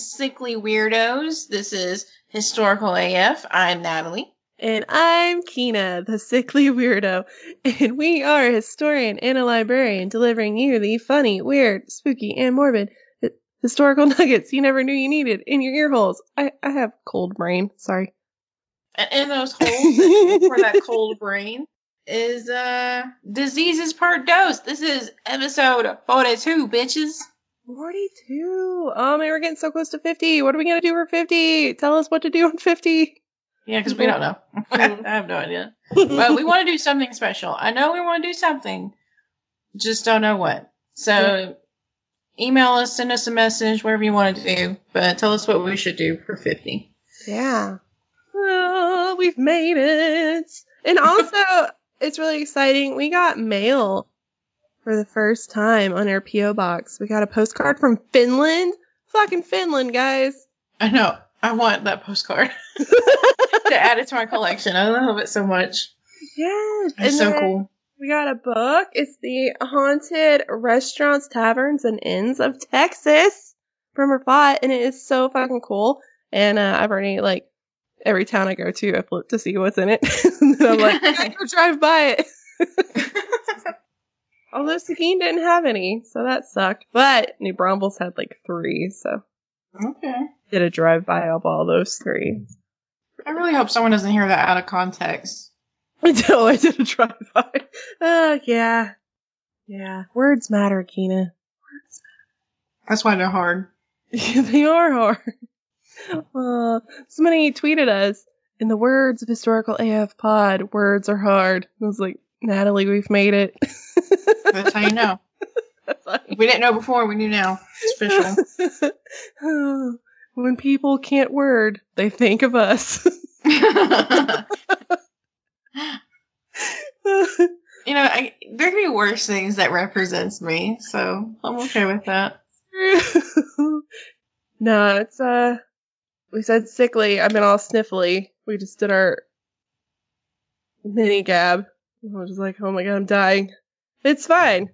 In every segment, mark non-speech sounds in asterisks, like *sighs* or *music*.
sickly weirdos. This is Historical AF. I'm Natalie. And I'm Kina, the sickly weirdo. And we are a historian and a librarian delivering you the funny, weird, spooky, and morbid hi- historical *laughs* nuggets you never knew you needed in your ear holes. I, I have cold brain. Sorry. And in those holes for that *laughs* cold brain is uh diseases per dose. This is episode 42, bitches. 42. Oh man, we're getting so close to 50. What are we going to do for 50? Tell us what to do on 50. Yeah, because we don't know. *laughs* I mm-hmm. have no idea. *laughs* But we want to do something special. I know we want to do something, just don't know what. So mm-hmm. email us, send us a message, whatever you want to do. But tell us what we should do for 50. Yeah. Oh, we've made it. And also, it's really exciting. We got mail for the first time on our P.O. box. We got a postcard from Finland. Fucking Finland, guys. I know. I want that postcard *laughs* to add it to my collection. I love it so much. Yes. It's so cool. We got a book. It's the Haunted Restaurants, Taverns, and Inns of Texas from Rafat, and it is so fucking cool. And uh, I've already, like, every town I go to, I flip to see what's in it. *laughs* and I'm like, *laughs* I go drive by it. Although Seguin didn't have any, so that sucked. But New Braunfels had like three, so Okay. did a drive by of all those three. I really hope someone doesn't hear that out of context. *laughs* Until I did a drive by. Uh, yeah. Yeah. Words matter, Keena. That's why they're hard. *laughs* they are hard. Uh, somebody tweeted us, in the words of historical AF pod, words are hard. I was like, Natalie, we've made it. *laughs* That's how you know. We didn't know before, we knew now. It's official. *laughs* when people can't word, they think of us. *laughs* you know, I, there can be worse things that represents me, so I'm okay with that. *laughs* no, it's uh we said sickly, I've been all sniffly. We just did our mini gab. I was just like, oh my god, I'm dying. It's fine.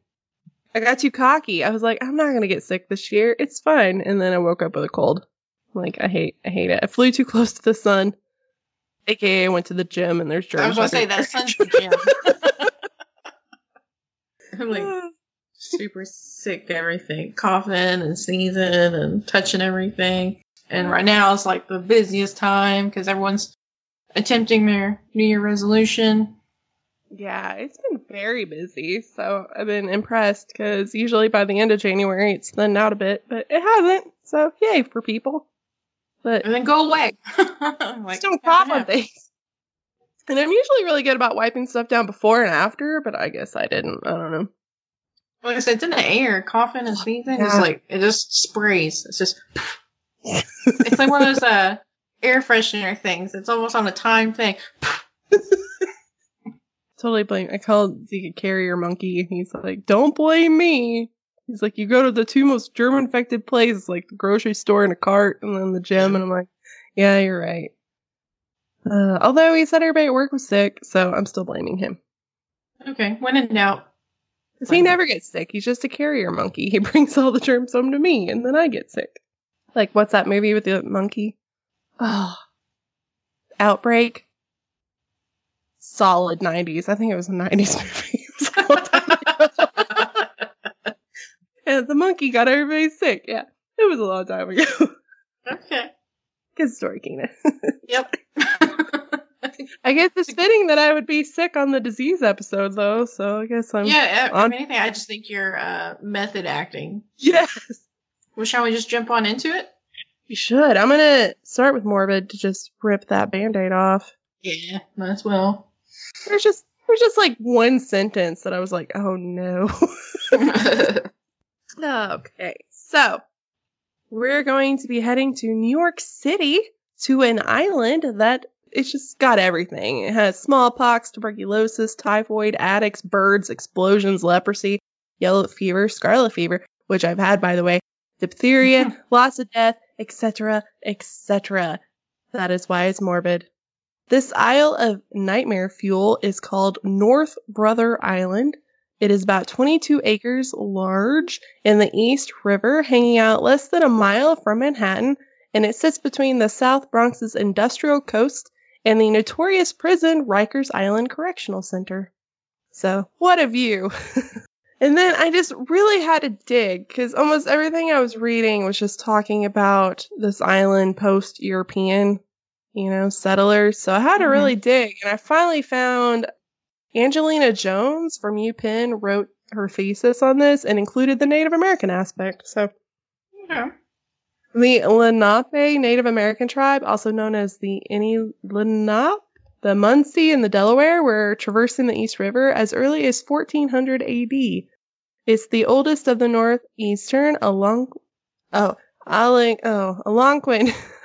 I got too cocky. I was like, I'm not gonna get sick this year. It's fine. And then I woke up with a cold. Like, I hate I hate it. I flew too close to the sun. AKA I went to the gym and there's germs. I was gonna say that sun's the gym. *laughs* I'm like *sighs* super sick to everything, coughing and sneezing and touching everything. And right now it's like the busiest time because everyone's attempting their New Year resolution. Yeah, it's been very busy, so I've been impressed because usually by the end of January it's thinned out a bit, but it hasn't. So yay for people. But and then go away. *laughs* like, cough on yeah. things. And I'm usually really good about wiping stuff down before and after, but I guess I didn't. I don't know. Like I said, it's in the air. Coughing and sneezing. It's Yeah. like it just sprays. It's just. it's like one of those uh, air freshener things. It's almost on a time thing. *laughs* Totally blame. I called a carrier monkey, and he's like, "Don't blame me." He's like, "You go to the two most germ infected places, like the grocery store and a cart, and then the gym." And I'm like, "Yeah, you're right." Uh, although he said everybody at work was sick, so I'm still blaming him. Okay, when in doubt. Because he never gets sick. He's just a carrier monkey. He *laughs* brings all the germs home to me, and then I get sick. Like, what's that movie with the monkey? Oh. Outbreak? Solid 90s. I think it was a 90s movie. It was a long time ago. and the monkey got everybody sick. Yeah. It was a long time ago. okay. Good story, Keena. Yep. *laughs* I guess it's fitting that I would be sick on the disease episode, though, so I guess I'm. yeah. If on- anything, I just think you're uh, method acting. Yes! Well, shall we just jump on into it? We should. I'm gonna start with morbid to just rip that band-aid off. Yeah, might as well. There's just there's just like one sentence that I was like, oh no. *laughs* okay, so we're going to be heading to New York City to an island that it's just got everything. It has smallpox, tuberculosis, typhoid, addicts, birds, explosions, leprosy, yellow fever, scarlet fever, which I've had by the way, diphtheria, *laughs* lots of death, etc., etc. That is why it's morbid. This Isle of Nightmare Fuel is called North Brother Island, It is about 22 acres large in the East River, hanging out less than a mile from Manhattan, and it sits between the South Bronx's industrial coast and the notorious prison Rikers Island Correctional Center. So, what a view! *laughs* and then I just really had to dig because almost everything I was reading was just talking about this island post European, you know, settlers. So I had to Mhm. really dig, and I finally found Angelina Jones from UPenn wrote her thesis on this and included the Native American aspect. So Okay. the Lenape Native American tribe, also known as the Lenni Lenape, the Munsee and the Delaware, were traversing the East River as early as 1400 AD. It's the oldest of the northeastern along, oh, Alang, oh, Algonquin, *laughs*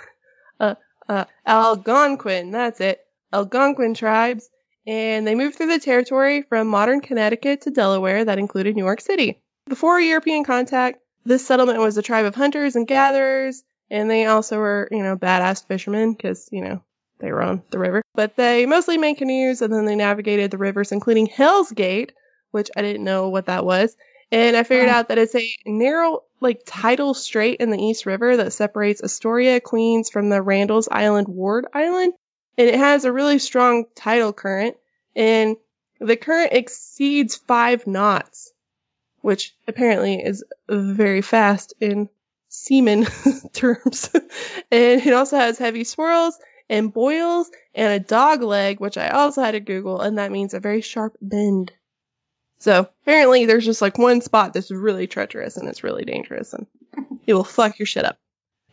uh, Algonquin, that's it, Algonquin tribes, and they moved through the territory from modern Connecticut to Delaware that included New York City. Before European contact, this settlement was a tribe of hunters and gatherers, and they also were, you know, badass fishermen because, you know, they were on the river. But they mostly made canoes and then they navigated the rivers, including Hell's Gate, which I didn't know what that was. And I figured Oh. out that it's a narrow, like, tidal strait in the East River that separates Astoria, Queens from the Randall's Island, Ward Island. And it has a really strong tidal current. And the current exceeds five knots, which apparently is very fast in seaman *laughs* terms. and it also has heavy swirls and boils and a dog leg, which I also had to Google, and that means a very sharp bend. So apparently there's just like one spot that's really treacherous and it's really dangerous and *laughs* it will fuck your shit up.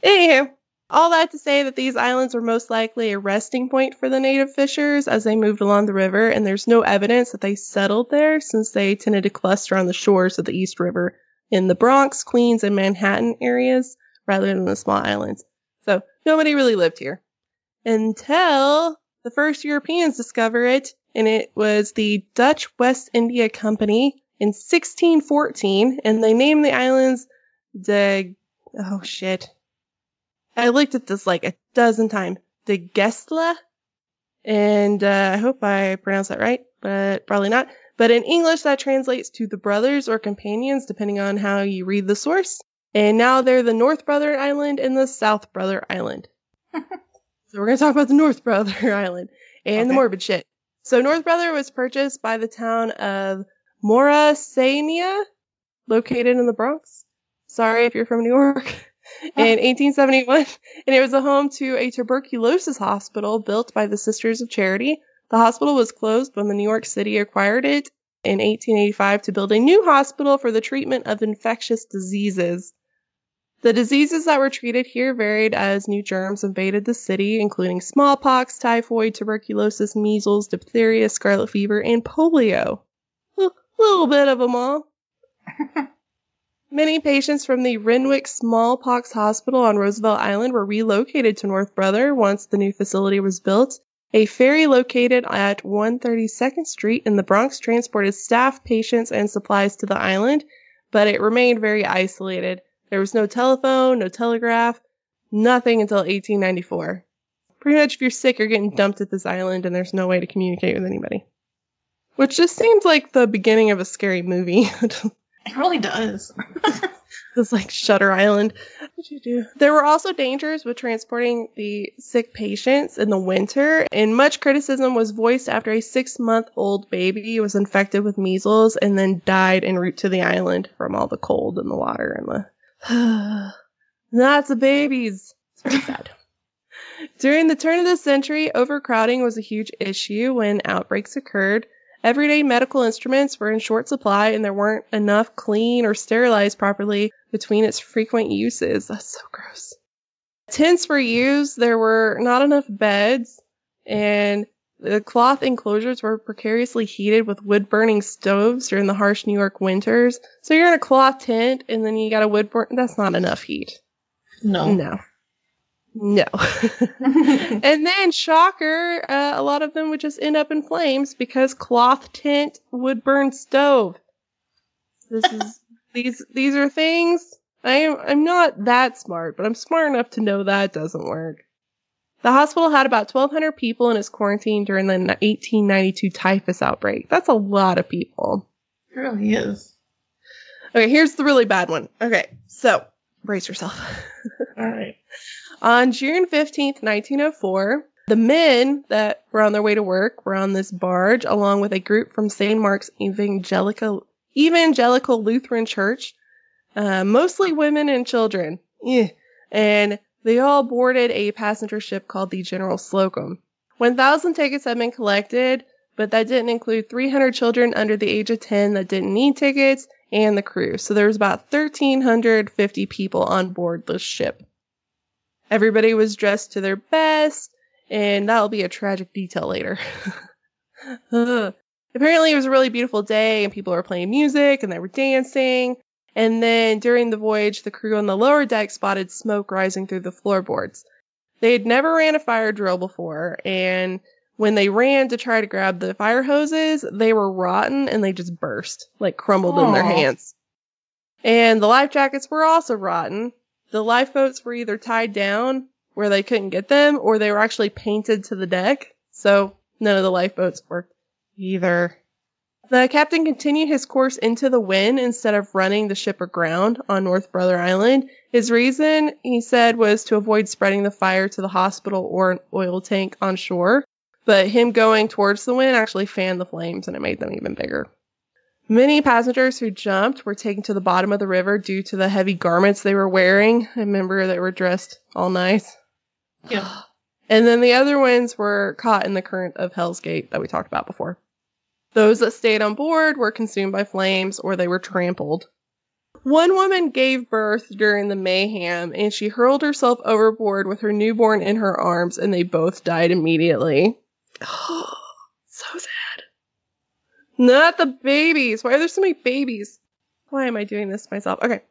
Anywho, all that to say that these islands were most likely a resting point for the native fishers as they moved along the river, and there's no evidence that they settled there since they tended to cluster on the shores of the East River in the Bronx, Queens, and Manhattan areas rather than the small islands. So nobody really lived here until the first Europeans discover it, and it was the Dutch West India Company in 1614, and they named the islands the oh shit. I looked at this like a dozen times. The Gestla, and uh, I hope I pronounced that right, but probably not. But in English, that translates to the brothers or companions, depending on how you read the source. And now they're the North Brother Island and the South Brother Island. *laughs* so we're going to talk about the North Brother *laughs* Island and the morbid shit. So North Brother was purchased by the town of Morrisania, located in the Bronx. Sorry if you're from New York. in 1871, and it was a home to a tuberculosis hospital built by the Sisters of Charity. The hospital was closed when the New York City acquired it in 1885 to build a new hospital for the treatment of infectious diseases. The diseases that were treated here varied as new germs invaded the city, including smallpox, typhoid, tuberculosis, measles, diphtheria, scarlet fever, and polio. A little bit of them all. *laughs* Many patients from the Renwick Smallpox Hospital on Roosevelt Island were relocated to North Brother once the new facility was built. A ferry located at 132nd Street in the Bronx transported staff, patients, and supplies to the island, but it remained very isolated. There was no telephone, no telegraph, nothing until 1894. Pretty much if you're sick, you're getting dumped at this island and there's no way to communicate with anybody. Which just seems like the beginning of a scary movie. *laughs* It really does. *laughs* this like Shutter Island. There were also dangers with transporting the sick patients in the winter, and much criticism was voiced after a six month old baby was infected with measles and then died en route to the island from all the cold and the water and the *sighs* lots of babies. It's very sad. *laughs* During the turn of the century, overcrowding was a huge issue when outbreaks occurred. Everyday medical instruments were in short supply and there weren't enough clean or sterilized properly between its frequent uses. That's so gross. Tents were used, there were not enough beds, and the cloth enclosures were precariously heated with wood burning stoves during the harsh New York winters. So you're in a cloth tent and then you got a wood burn. That's not enough heat. No. No. No. *laughs* and then, shocker, uh, a lot of them would just end up in flames because cloth tent wood burn stove. This is *laughs* these these are things I am I'm not that smart, but I'm smart enough to know that doesn't work. The hospital had about 1,200 people in its quarantine during the 1892 typhus outbreak. That's a lot of people. It really is. Okay, here's the really bad one. Okay, so brace yourself. *laughs* All right. on June 15th, 1904, the men that were on their way to work were on this barge along with a group from St. Mark's Evangelical, Evangelical Lutheran Church, uh, mostly women and children. Yeah. And they all boarded a passenger ship called the General Slocum. 1,000 tickets had been collected, but that didn't include 300 children under the age of 10 that didn't need tickets and the crew. So there was about 1,350 people on board the ship. Everybody was dressed to their best, and that'll be a tragic detail later. *laughs* Apparently, it was a really beautiful day, and people were playing music and they were dancing. And then during the voyage, the crew on the lower deck spotted smoke rising through the floorboards. They had never ran a fire drill before, and when they ran to try to grab the fire hoses, they were rotten and they just burst, like crumbled in their hands. And the life jackets were also rotten. The lifeboats were either tied down where they couldn't get them, or they were actually painted to the deck. So none of the lifeboats worked either. The captain continued his course into the wind instead of running the ship aground on North Brother Island. His reason, he said, was to avoid spreading the fire to the hospital or an oil tank on shore. But him going towards the wind actually fanned the flames and it made them even bigger. Many passengers who jumped were taken to the bottom of the river due to the heavy garments they were wearing. I remember they were dressed all nice. Yeah. And then the other ones were caught in the current of Hell's Gate that we talked about before. Those that stayed on board were consumed by flames or they were trampled. One woman gave birth during the mayhem and she hurled herself overboard with her newborn in her arms and they both died immediately. Oh, *gasps* so sad. Not the babies. Why are there so many babies? Why am I doing this myself? Okay.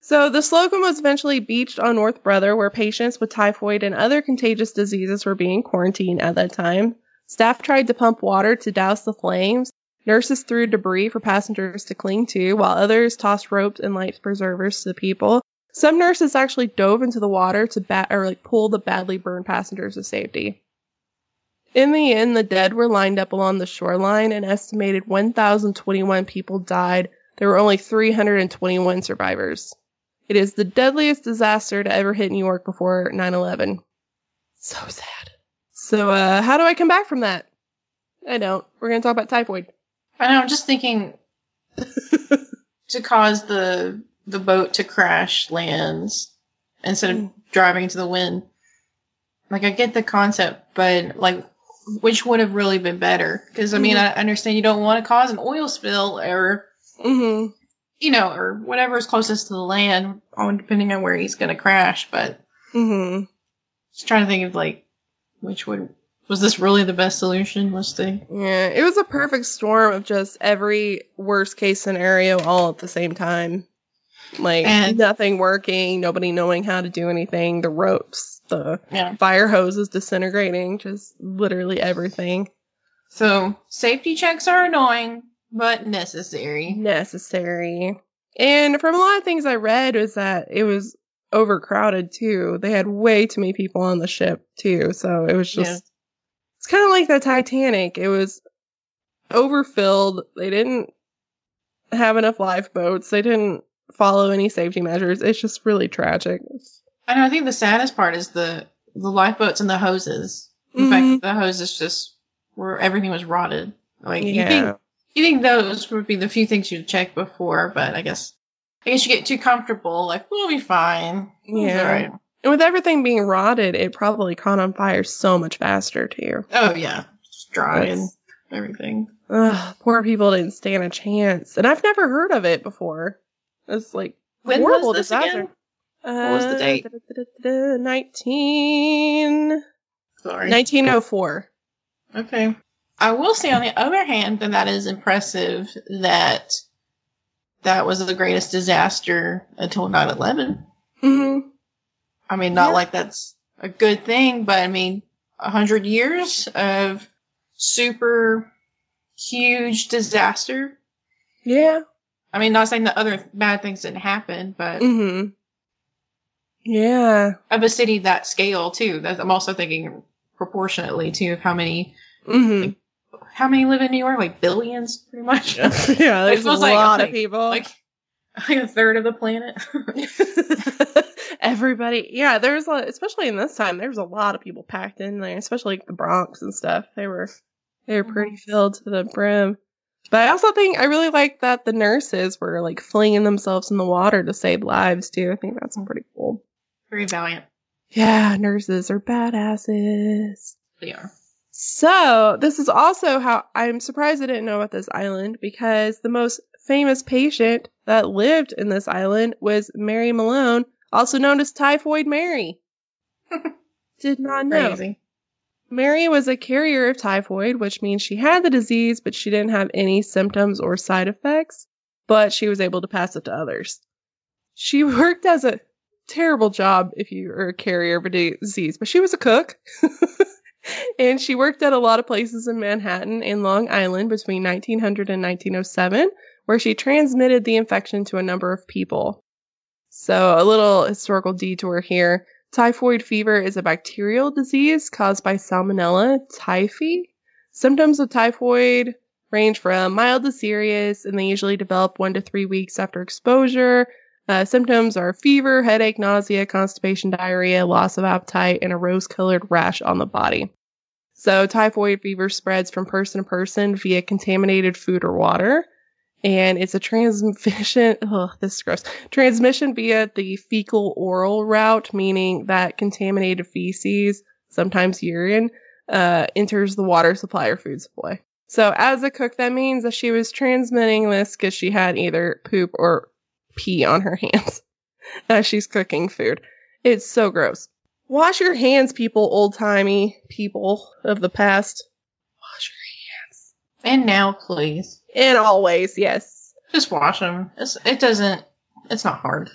So the Slocum was eventually beached on North Brother, where patients with typhoid and other contagious diseases were being quarantined at that time. Staff tried to pump water to douse the flames. Nurses threw debris for passengers to cling to, while others tossed ropes and life preservers to the people. Some nurses actually dove into the water to bat or like pull the badly burned passengers to safety. In the end, the dead were lined up along the shoreline. An estimated 1,021 people died. There were only 321 survivors. It is the deadliest disaster to ever hit New York before 9/11. So sad. So, uh, how do I come back from that? I don't. We're gonna talk about typhoid. I know. I'm just thinking *laughs* to cause the the boat to crash lands instead of Mm. driving into the wind. Like I get the concept, but like which would have really been better? Because I mean, Mhm. I understand you don't want to cause an oil spill or Mm-hmm. you know or whatever is closest to the land, depending on where he's going to crash. But Mm-hmm. just trying to think of like which would was this really the best solution? Was the Yeah, it was a perfect storm of just every worst case scenario all at the same time. Like And- nothing working, nobody knowing how to do anything, the ropes, the yeah. fire hoses disintegrating, just literally everything So safety checks are annoying but necessary. necessary. And from a lot of things I read was that it was overcrowded too. They had way too many people on the ship too, so it was just Yeah. it's kind of like the Titanic. It was overfilled. They didn't have enough lifeboats. They didn't follow any safety measures. It's just really tragic. I know. I think the saddest part is the the lifeboats and the hoses. In fact Mhm. that the hoses just where everything was rotted. Like you think you think those would be the few things you'd check before, but I guess I guess you get too comfortable. Like we'll be fine. Yeah. right. And with everything being rotted, it probably caught on fire so much faster too. Oh yeah, just dry and everything. Ugh, poor people didn't stand a chance. And I've never heard of it before. It's like When horrible was this disaster. again? What was the Uh, date? da-da-da-da-da, 19... Sorry. 1904. Okay. I will say, on the other hand, that that is impressive that that was the greatest disaster until 9 11. Mm-hmm. I mean, not Yeah. like that's a good thing, but I mean, a hundred years of super huge disaster. Yeah. I mean, not saying that other bad things didn't happen, but Mm-hmm. Yeah. of a city that scale too. That's, I'm also thinking proportionately too of how many Mm-hmm. How many live in New York? Like billions, pretty much. yeah, *laughs* there's a lot like- of like- people. like like a third of the planet. *laughs* Everybody, yeah, there's a, lot, especially in this time, there's a lot of people packed in there, especially like the Bronx and stuff. They were, they were pretty mm-hmm. filled to the brim. But I also think I really like that the nurses were like flinging themselves in the water to save lives too. I think that's pretty cool. Very valiant. Yeah, nurses are badasses. They are. So, this is also how I'm surprised I didn't know about this island because the most famous patient that lived in this island was Mary Malone, also known as Typhoid Mary. *laughs* Did not know. Crazy. Mary was a carrier of typhoid, which means she had the disease, but she didn't have any symptoms or side effects, but she was able to pass it to others. She *laughs* worked as a terrible job if you are a carrier of a disease, but she was a cook. *laughs* *laughs* and she worked at a lot of places in Manhattan and Long Island between 1900 and 1907, where she transmitted the infection to a number of people. So, a little historical detour here. Typhoid fever is a bacterial disease caused by Salmonella typhi. Symptoms of typhoid range from mild to serious, and they usually develop one to three weeks after exposure. Uh, symptoms are fever, headache, nausea, constipation, diarrhea, loss of appetite, and a rose colored rash on the body. So, typhoid fever spreads from person to person via contaminated food or water. And it's a transmission, *laughs* oh, this is gross. Transmission via the fecal oral route, meaning that contaminated feces, sometimes urine, uh, enters the water supply or food supply. So, as a cook, that means that she was transmitting this because she had either poop or pee on her *laughs* hands as she's cooking food. It's so gross. Wash your hands, people, old timey people of the past. Wash your hands. And now, please, and always, yes. just wash them. It's, it doesn't. It's not hard.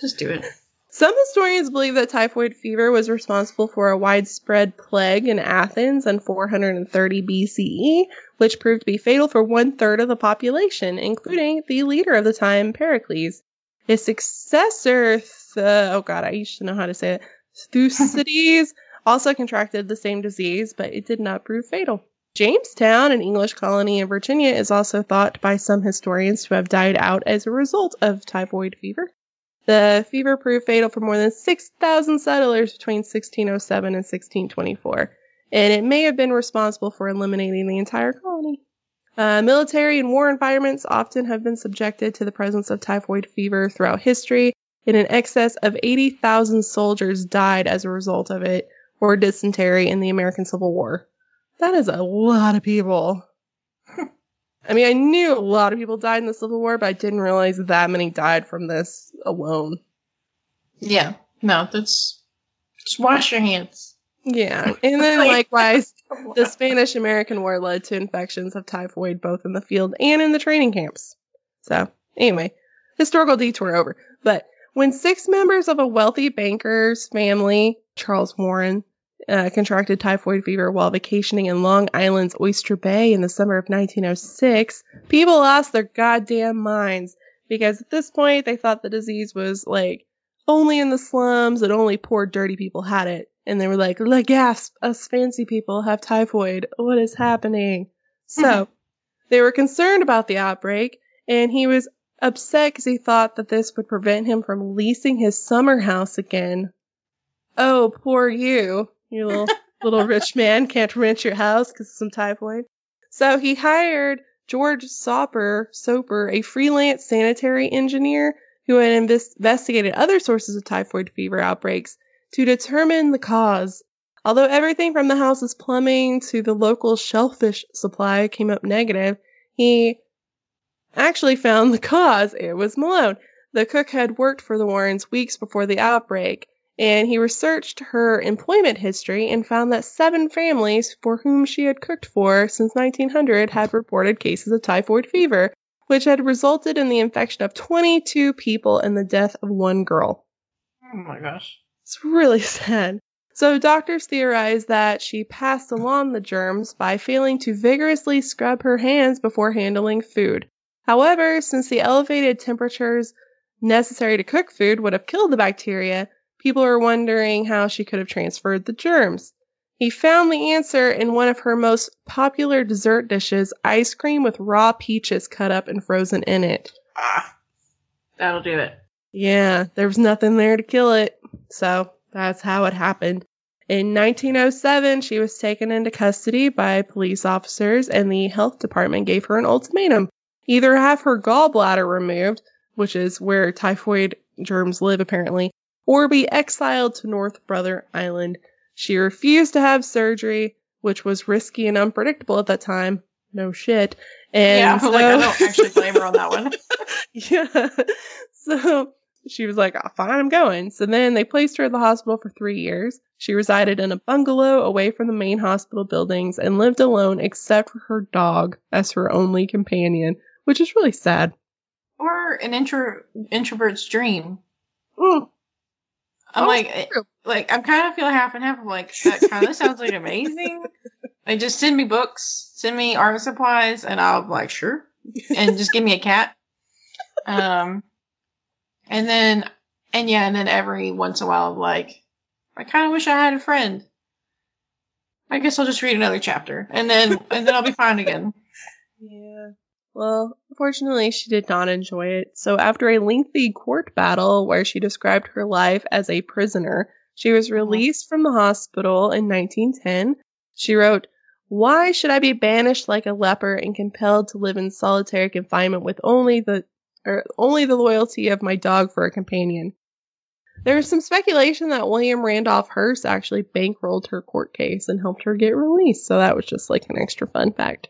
Just do it. Some historians believe that typhoid fever was responsible for a widespread plague in Athens in 430 BCE, which proved to be fatal for one third of the population, including the leader of the time, Pericles. His successor, Th- oh god, I used to know how to say it, Thucydides, also contracted the same disease, but it did not prove fatal. Jamestown, an English colony in Virginia, is also thought by some historians to have died out as a result of typhoid fever. The fever proved fatal for more than 6,000 settlers between 1607 and 1624, and it may have been responsible for eliminating the entire colony. Uh, military and war environments often have been subjected to the presence of typhoid fever throughout history, and in excess of 80,000 soldiers died as a result of it, or dysentery in the American Civil War. That is a lot of people. *laughs* I mean, I knew a lot of people died in the Civil War, but I didn't realize that many died from this alone. Yeah. No, that's. Just wash your hands. Yeah. *laughs* And then likewise, *laughs* the Spanish American War led to infections of typhoid both in the field and in the training camps. So, anyway, historical detour over. But when six members of a wealthy banker's family, Charles Warren, uh, contracted typhoid fever while vacationing in Long Island's Oyster Bay in the summer of 1906, people lost their goddamn minds because at this point they thought the disease was like only in the slums and only poor, dirty people had it. And they were like, "La gasp! Us fancy people have typhoid. What is happening?" So they were concerned about the outbreak, and he was upset because he thought that this would prevent him from leasing his summer house again. Oh, poor you, you little *laughs* little rich man can't rent your house because of some typhoid. So he hired George Soper, Soper, a freelance sanitary engineer who had inves- investigated other sources of typhoid fever outbreaks to determine the cause. Although everything from the house's plumbing to the local shellfish supply came up negative, he actually found the cause. It was Malone. The cook had worked for the Warrens weeks before the outbreak, and he researched her employment history and found that seven families for whom she had cooked for since 1900 had reported cases of typhoid fever, which had resulted in the infection of 22 people and the death of one girl. Oh my gosh. It's really *laughs* sad. So doctors theorize that she passed along the germs by failing to vigorously scrub her hands before handling food. However, since the elevated temperatures necessary to cook food would have killed the bacteria, people are wondering how she could have transferred the germs. He found the answer in one of her most popular dessert dishes, ice cream with raw peaches cut up and frozen in it. Ah, that'll do it. Yeah, there was nothing there to kill it. So that's how it happened. In 1907, she was taken into custody by police officers, and the health department gave her an ultimatum either have her gallbladder removed, which is where typhoid germs live apparently, or be exiled to North Brother Island. She refused to have surgery, which was risky and unpredictable at that time. No shit. And yeah, so, *laughs* like I don't actually blame her on that one. *laughs* yeah. So she was like, oh, fine, I'm going. So then they placed her at the hospital for three years. She resided in a bungalow away from the main hospital buildings and lived alone except for her dog as her only companion, which is really sad. Or an intro introvert's dream. Mm. I'm Oh, like, like I'm kind of feeling half and half. I'm like, that kind of *laughs* sounds like amazing. Like, just send me books, send me art supplies, and I'll be like, sure, and just give me a cat. Um, and then, and yeah, and then every once in a while, I'm like, I kind of wish I had a friend. I guess I'll just read another chapter, and then, and then I'll be fine again. *laughs* Yeah. Well, unfortunately, she did not enjoy it. So, after a lengthy court battle where she described her life as a prisoner, she was uh-huh. released from the hospital in 1910. She wrote, Why should I be banished like a leper and compelled to live in solitary confinement with only the or only the loyalty of my dog for a companion? There is some speculation that William Randolph Hearst actually bankrolled her court case and helped her get released, so that was just like an extra fun fact.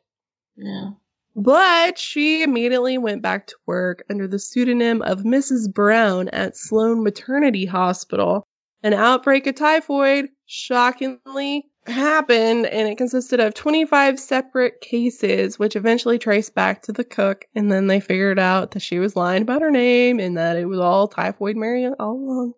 Yeah. But she immediately went back to work under the pseudonym of Mrs. Brown at Sloane Maternity Hospital. An outbreak of typhoid shockingly happened, and it consisted of 25 separate cases, which eventually traced back to the cook. And then they figured out that she was lying about her name and that it was all Typhoid Mary all along.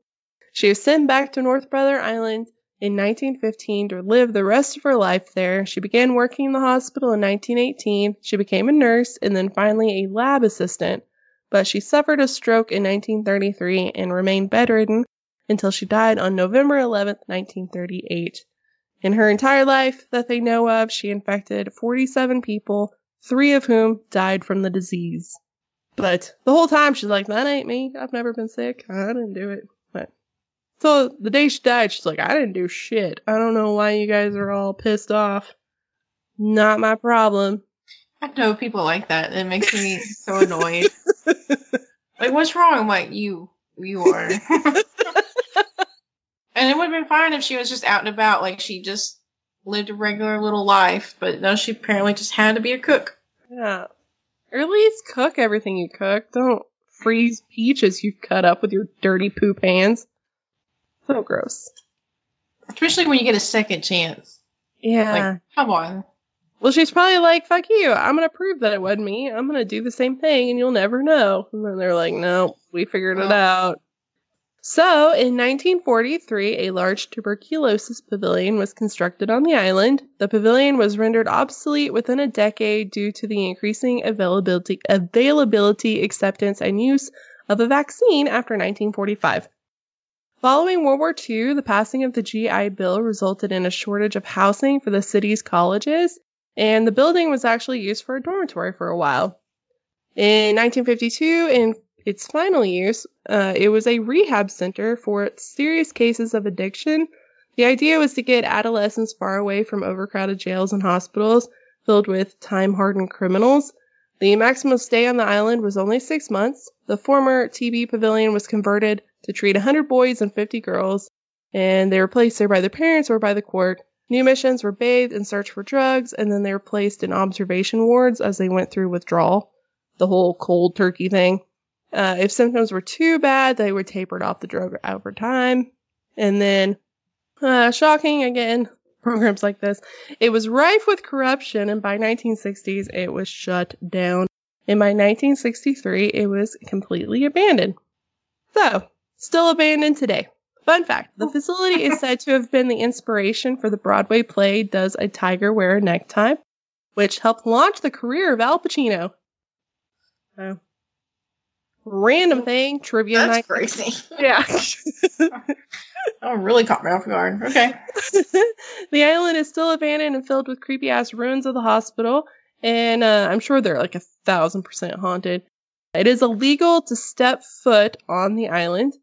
She was sent back to North Brother Island in 1915 to live the rest of her life there. She began working in the hospital in 1918. She became a nurse and then finally a lab assistant. But she suffered a stroke in 1933 and remained bedridden until she died on November 11th, 1938. In her entire life that they know of, she infected 47 people, three of whom died from the disease. But the whole time she's like, that ain't me. I've never been sick. I didn't do it. So the day she died, she's like, I didn't do shit. I don't know why you guys are all pissed off. Not my problem. I know people like that. It makes me so annoyed. *laughs* Like, what's wrong? I'm like, you, you are. *laughs* and it would have been fine if she was just out and about, like she just lived a regular little life. But no, she apparently just had to be a cook. Yeah. Or at least cook everything you cook. Don't freeze peaches you've cut up with your dirty poop hands. So gross. Especially when you get a second chance. Yeah. Like, come on. well, she's probably like, fuck you. I'm going to prove that it wasn't me. I'm going to do the same thing and you'll never know. And then they're like, no, we figured it Oh. out. So, in 1943, a large tuberculosis pavilion was constructed on the island. The pavilion was rendered obsolete within a decade due to the increasing availability, availability, acceptance, and use of a vaccine after 1945. Following World War II, the passing of the GI Bill resulted in a shortage of housing for the city's colleges, and the building was actually used for a dormitory for a while. In 1952, in its final use, uh, it was a rehab center for serious cases of addiction. The idea was to get adolescents far away from overcrowded jails and hospitals filled with time hardened criminals. The maximum stay on the island was only six months. The former TB pavilion was converted to treat 100 boys and 50 girls, and they were placed there by their parents or by the court. New missions were bathed and searched for drugs, and then they were placed in observation wards as they went through withdrawal, the whole cold turkey thing. Uh, if symptoms were too bad, they were tapered off the drug over time. And then, uh, shocking again, *laughs* programs like this, it was rife with corruption, and by 1960s, it was shut down. And by 1963, it was completely abandoned. So, still abandoned today. Fun fact the facility is said to have been the inspiration for the Broadway play Does a Tiger Wear a Necktie, which helped launch the career of Al Pacino. So, random thing, trivia night. That's crazy. *laughs* Yeah. *laughs* Oh, really caught me off guard. Okay. *laughs* the island is still abandoned and filled with creepy ass ruins of the hospital, and uh, I'm sure they're like a thousand percent haunted. It is illegal to step foot on the island,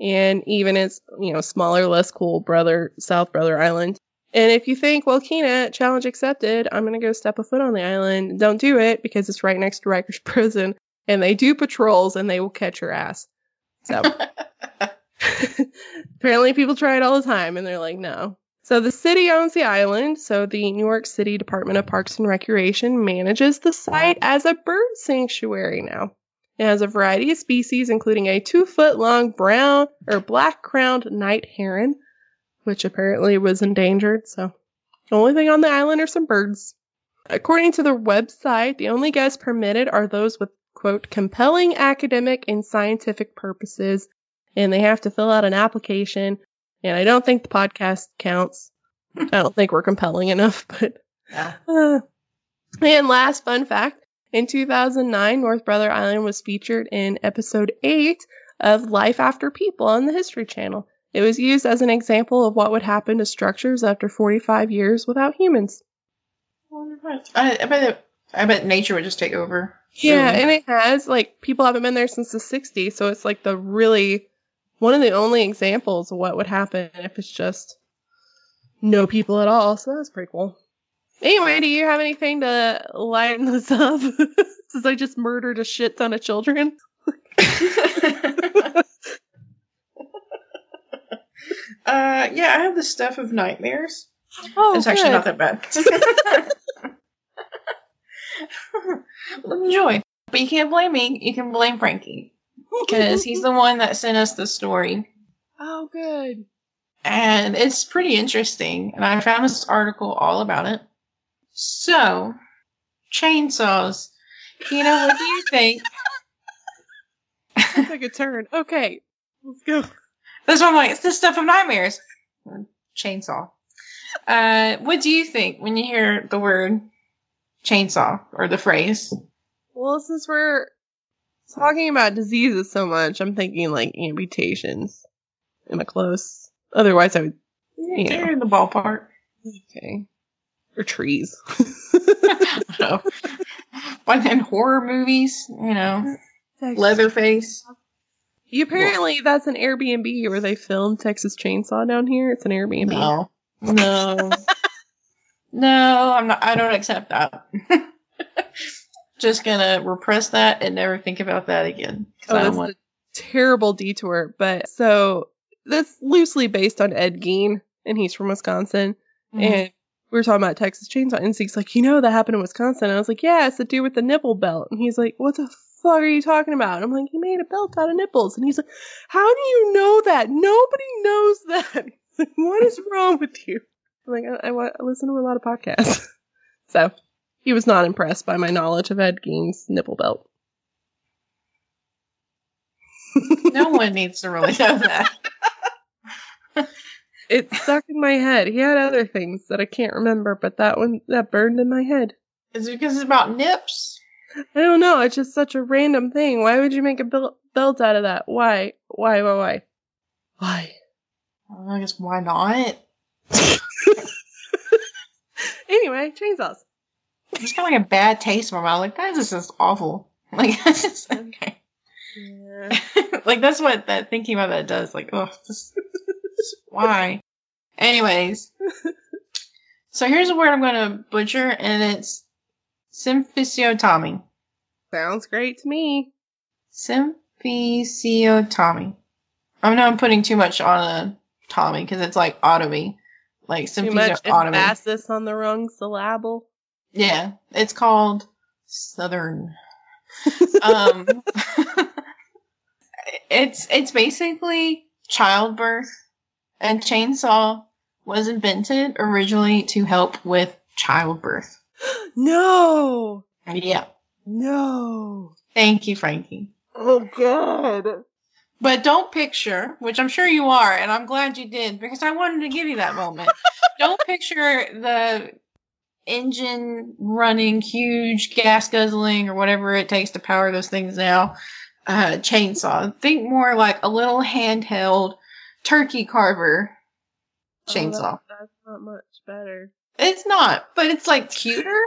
and even its you know smaller, less cool brother South Brother Island. And if you think, well, Kina, challenge accepted, I'm gonna go step a foot on the island, don't do it because it's right next to Rikers *laughs* Prison, and they do patrols and they will catch your ass. So *laughs* *laughs* apparently people try it all the time and they're like, no. So the city owns the island, so the New York City Department of Parks and Recreation manages the site as a bird sanctuary now. It has a variety of species, including a two foot long brown or black crowned night heron, which apparently was endangered. So the only thing on the island are some birds. According to the website, the only guests permitted are those with, quote, compelling academic and scientific purposes, and they have to fill out an application. And I don't think the podcast counts. *laughs* I don't think we're compelling enough, but. Yeah. Uh. And last fun fact in 2009, North Brother Island was featured in episode 8 of Life After People on the History Channel. It was used as an example of what would happen to structures after 45 years without humans. I, I bet I bet nature would just take over. Yeah, and it has like people haven't been there since the 60s, so it's like the really one of the only examples of what would happen if it's just no people at all. So that's pretty cool. Anyway, do you have anything to lighten this up? *laughs* Since I just murdered a shit ton of children. *laughs* *laughs* uh, yeah, I have the stuff of nightmares. Oh, it's actually good. not that bad. Enjoy. But you can't blame me. You can blame Frankie. Because he's the one that sent us the story. Oh, good. And it's pretty interesting. And I found this article all about it. So, chainsaws. You know, what do you think? That took a turn. Okay, let's go. That's why I'm like, it's the stuff of nightmares. Chainsaw. Uh, what do you think when you hear the word chainsaw or the phrase? Well, since we're talking about diseases so much, I'm thinking like amputations. Am I close? Otherwise, I would. Yeah. In the ballpark. Okay. Or trees. so, like in horror movies, you know, Leatherface. You apparently that's an Airbnb where they filmed Texas Chainsaw down here. It's an Airbnb. No, no, *laughs* no. I'm not. I don't accept that. *laughs* Just gonna repress that and never think about that again. 'cause Oh, don't that's want. a terrible detour. But so that's loosely based on Ed Gein, and he's from Wisconsin. Mhm. And we were talking about Texas Chainsaw, and Zeke's like, you know, that happened in Wisconsin. I was like, yeah, it's the dude with the nipple belt. And he's like, what the fuck are you talking about? I'm like, he made a belt out of nipples. And he's like, how do you know that? Nobody knows that. *laughs* Like, what is wrong with you? I'm like, I, I, I listen to a lot of podcasts. *laughs* so he was not impressed by my knowledge of Ed Gein's nipple belt. no one needs to really know that. *laughs* It stuck in my head. He had other things that I can't remember, but that one that burned in my head. Is it because it's about nips? I don't know. It's just such a random thing. Why would you make a bel- belt out of that? Why? Why? Why? Why? Why? I guess why not? *laughs* Anyway, chainsaws. It's kind of like a bad taste in my mouth. Like that is just awful. *laughs* Like that's just okay. Yeah. *laughs* like that's what that thinking about that does. Like, oh, just, why? Anyways, so here's a word I'm gonna butcher, and it's symphysiotomy. Sounds great to me. Symphysiotomy. I know I'm putting too much on a Tommy because it's like otomy, like Too much symphysiotomy. emphasis on the wrong syllable. Yeah, it's called Southern. um, *laughs* it's it's basically childbirth, and chainsaw was invented originally to help with childbirth. *gasps* no. Yeah, No. thank you, Frankie. Oh god. But don't picture, which I'm sure you are, and I'm glad you did because I wanted to give you that moment. *laughs* don't picture the engine running, huge gas guzzling, or whatever it takes to power those things now. Uh, chainsaw. Think more like a little handheld turkey carver Oh, chainsaw. that- that's not much better. It's not, but it's like cuter.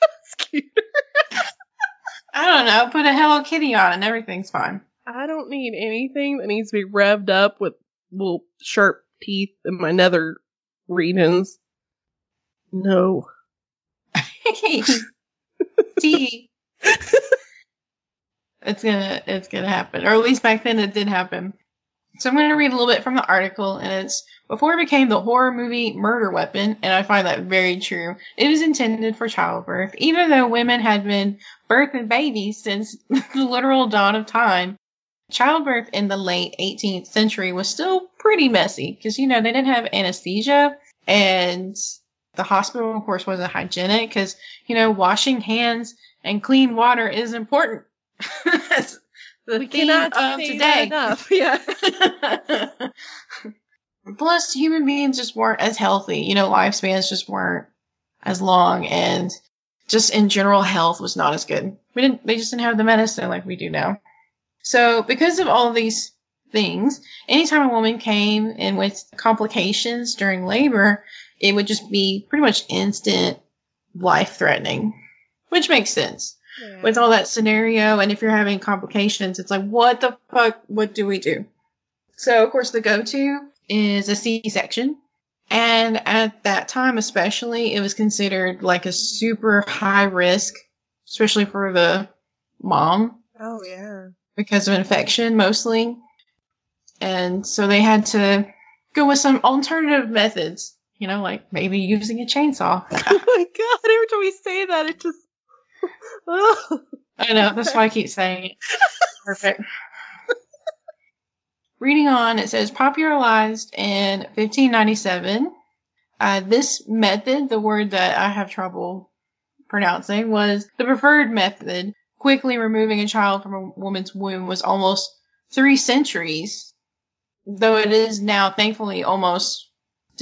That's *laughs* cute. *laughs* I don't know. Put a Hello Kitty on and everything's fine. I don't need anything that needs to be revved up with little sharp teeth in my nether regions. No. *laughs* See, it's gonna it's gonna happen, or at least back then it did happen. So I'm gonna read a little bit from the article, and it's before it became the horror movie murder weapon, and I find that very true. It was intended for childbirth, even though women had been birthing babies since *laughs* the literal dawn of time. Childbirth in the late 18th century was still pretty messy because you know they didn't have anesthesia and the hospital of course wasn't hygienic because you know washing hands and clean water is important *laughs* the We theme cannot of say today. enough. *laughs* Yeah. *laughs* plus human beings just weren't as healthy. You know lifespans just weren't as long and just in general health was not as good. We didn't they just didn't have the medicine like we do now. So because of all of these things anytime a woman came in with complications during labor it would just be pretty much instant life threatening which makes sense with all that scenario and if you're having complications it's like what the fuck what do we do so of course the go-to is a c-section and at that time especially it was considered like a super high risk especially for the mom Oh yeah. because of infection mostly and so they had to go with some alternative methods you know like maybe using a chainsaw *laughs* Oh my god! Every time we say that, it just. I know, that's why I keep saying it. Perfect. Reading on, it says popularized in 1597. Uh, this method, the word that I have trouble pronouncing, was the preferred method. Quickly removing a child from a woman's womb was almost three centuries, though it is now thankfully almost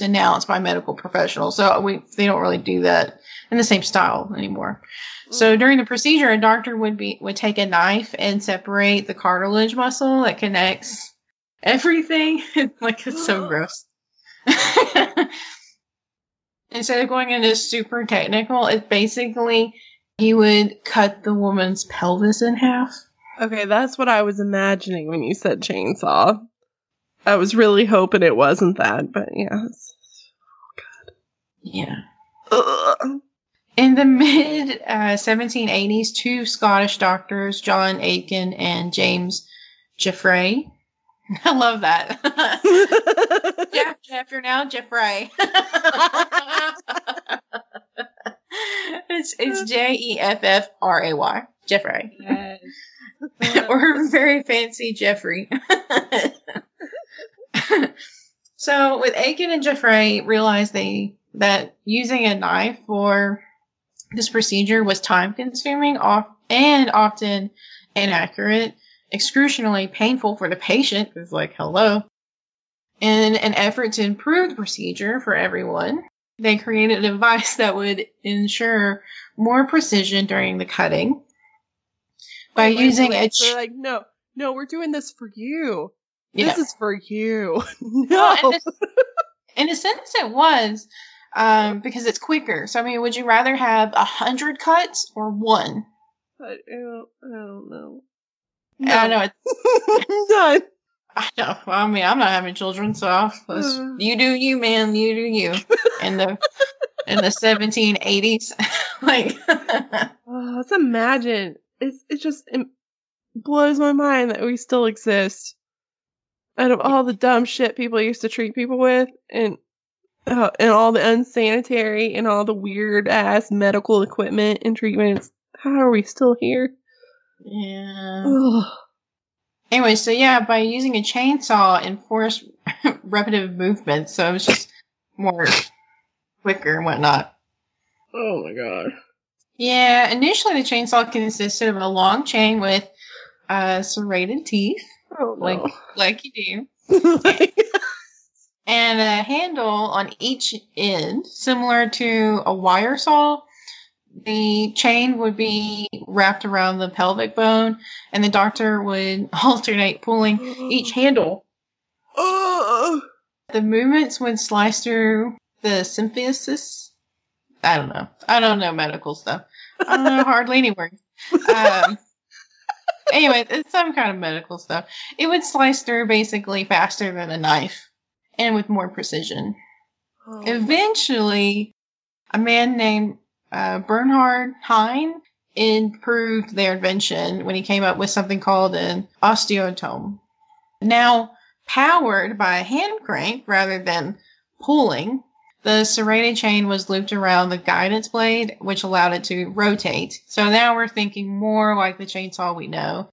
denounced by medical professionals. So we they don't really do that in the same style anymore. So mm. during the procedure, a doctor would be would take a knife and separate the cartilage muscle that connects everything. *laughs* like it's so *gasps* gross. *laughs* Instead of going into super technical, it's basically he would cut the woman's pelvis in half. Okay, that's what I was imagining when you said chainsaw. I was really hoping it wasn't that, but yeah. It's- Yeah. Ugh. In the mid uh, 1780s, two Scottish doctors, John Aitken and James Jeffray. *laughs* I love that. *laughs* Jeff, Jeff, you're now Jeffrey. it's it's *laughs* J E F F R A Y. Jeffrey. or very fancy Jeffrey. so with Aitken and Jeffray realized they that using a knife for this procedure was time consuming off and often inaccurate, excruciatingly painful for the patient, because like hello. In an effort to improve the procedure for everyone, they created a device that would ensure more precision during the cutting by wait, using a ch- they're like, no, no, we're doing this for you. yeah. This is for you. no. *laughs* Well, and this- in a sense, it was um, because it's quicker. So I mean, would you rather have a hundred cuts or one? I don't, I don't know. I know. It's, *laughs* None. I know. Well, I mean, I'm not having children, so Uh. you do you, man. You do you. In the in the 1780s, *laughs* like *laughs* Oh, let's imagine. It's it just it blows my mind that we still exist. Out of all the dumb shit people used to treat people with, and uh, and all the unsanitary and all the weird ass medical equipment and treatments, how are we still here? yeah. Ugh. Anyway, so yeah, by using a chainsaw enforced *laughs* repetitive movements, so it was just more quicker and whatnot. Oh my god. Yeah, initially the chainsaw consisted of a long chain with uh, serrated teeth, Oh no. like like you do, *laughs* *laughs* and a handle on each end, similar to a wire saw. The chain would be wrapped around the pelvic bone, and the doctor would *laughs* alternate pulling each handle Oh. the movements would slice through the symphysis. I don't know. I don't know medical stuff. I don't know *laughs* hardly any words. Um, anyway, it's some kind of medical stuff. It would slice through basically faster than a knife and with more precision. Oh. Eventually, a man named uh, Bernhard Heine improved their invention when he came up with something called an osteotome. Now, powered by a hand crank rather than pulling, the serrated chain was looped around the guidance blade, which allowed it to rotate. So now we're thinking more like the chainsaw we know.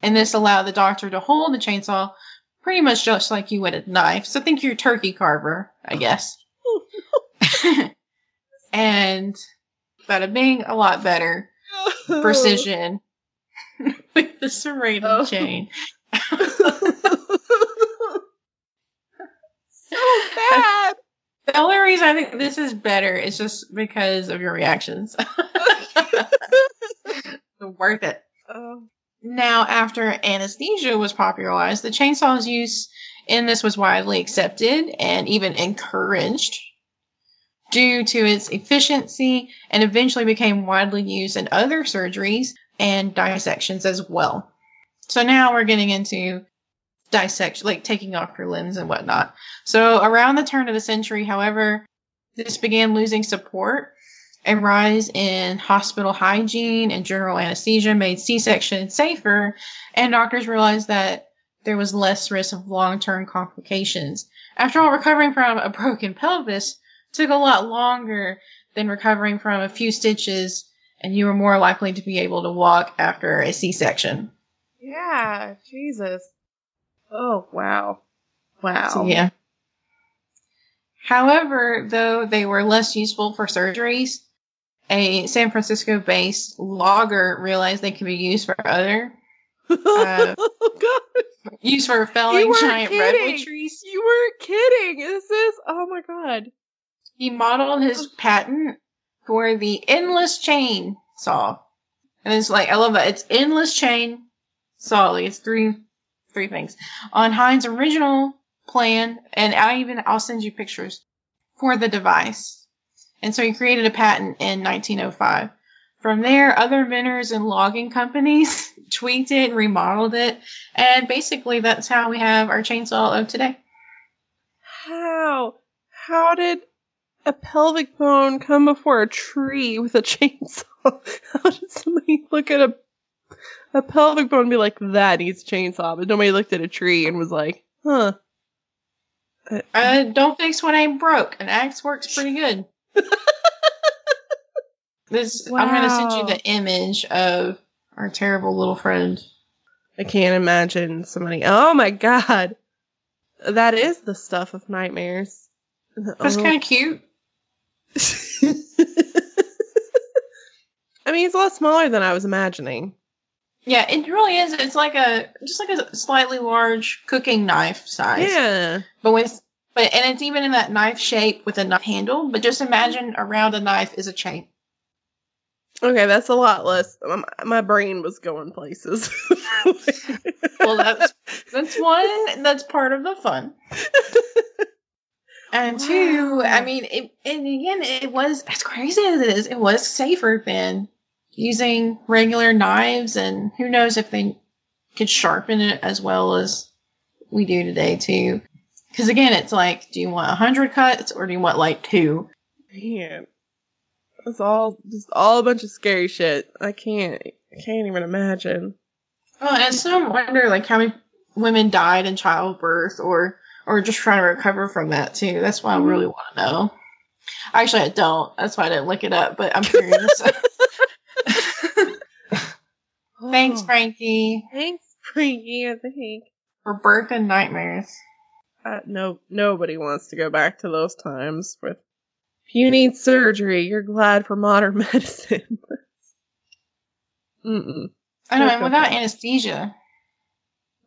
And this allowed the doctor to hold the chainsaw pretty much just like you would a knife. So think your turkey carver, I oh. guess. *laughs* *laughs* and bada bing, a lot better *laughs* precision with the serrated Oh. chain. so bad. The only reason I think this is better is just because of your reactions. Worth it. Oh. Now, after anesthesia was popularized, the chainsaw's use in this was widely accepted and even encouraged due to its efficiency and eventually became widely used in other surgeries and dissections as well. So now we're getting into dissection, like taking off your limbs and whatnot. So around the turn of the century, however, this began losing support. A rise in hospital hygiene and general anesthesia made C-section safer, and doctors realized that there was less risk of long-term complications. After all, recovering from a broken pelvis took a lot longer than recovering from a few stitches, and you were more likely to be able to walk after a C-section. Yeah, Jesus. Oh, wow. Wow. So, yeah. However, though they were less useful for surgeries, a San Francisco based logger realized they could be used for other Uh, *laughs* oh, God. used for felling giant redwood trees. You weren't kidding. Is this oh my God. He modeled his patent for the endless chain saw. And it's like I love that. It's endless chain saw. Like it's three three things. On Heine's original plan, and I even I'll send you pictures for the device. And so he created a patent in 1905. From there, other inventors and logging companies *laughs* tweaked it and remodeled it. And basically that's how we have our chainsaw of today. How? How did a pelvic bone come before a tree with a *laughs* chainsaw? How did somebody look at a a pelvic bone and be like, that needs a chainsaw? But nobody looked at a tree and was like, huh. Uh, Uh, don't fix what ain't broke. An axe works pretty good. *laughs* this I'm gonna send you the image of our terrible little friend. I can't imagine somebody. Oh my god. That is the stuff of nightmares. That's Oh. kind of cute. *laughs* I mean, it's a lot smaller than I was imagining. Yeah, it really is. It's like a just like a slightly large cooking knife size. Yeah. But with but and it's even in that knife shape with a knife handle. But just imagine around a knife is a chain. Okay, that's a lot less. My, my brain was going places. *laughs* Well, that's that's one. That's part of the fun. *laughs* And two, I mean, it, and again, it was as crazy as it is. It was safer than using regular knives, and who knows if they could sharpen it as well as we do today too. Because again, it's like, do you want a hundred cuts or do you want like two? Man, it's all just all a bunch of scary shit. I can't, I can't even imagine. Well, and some wonder like how many women died in childbirth or or just trying to recover from that too. That's why I really mm-hmm. want to know. Actually, I don't. That's why I didn't look it up, but I'm curious. *laughs* Thanks, Oh, Frankie, Thanks, Frankie. I think. for birth and nightmares. Uh, no, nobody wants to go back to those times. With if you need surgery, you're glad for modern *laughs* medicine. Mm-mm. I know, and without back. anesthesia.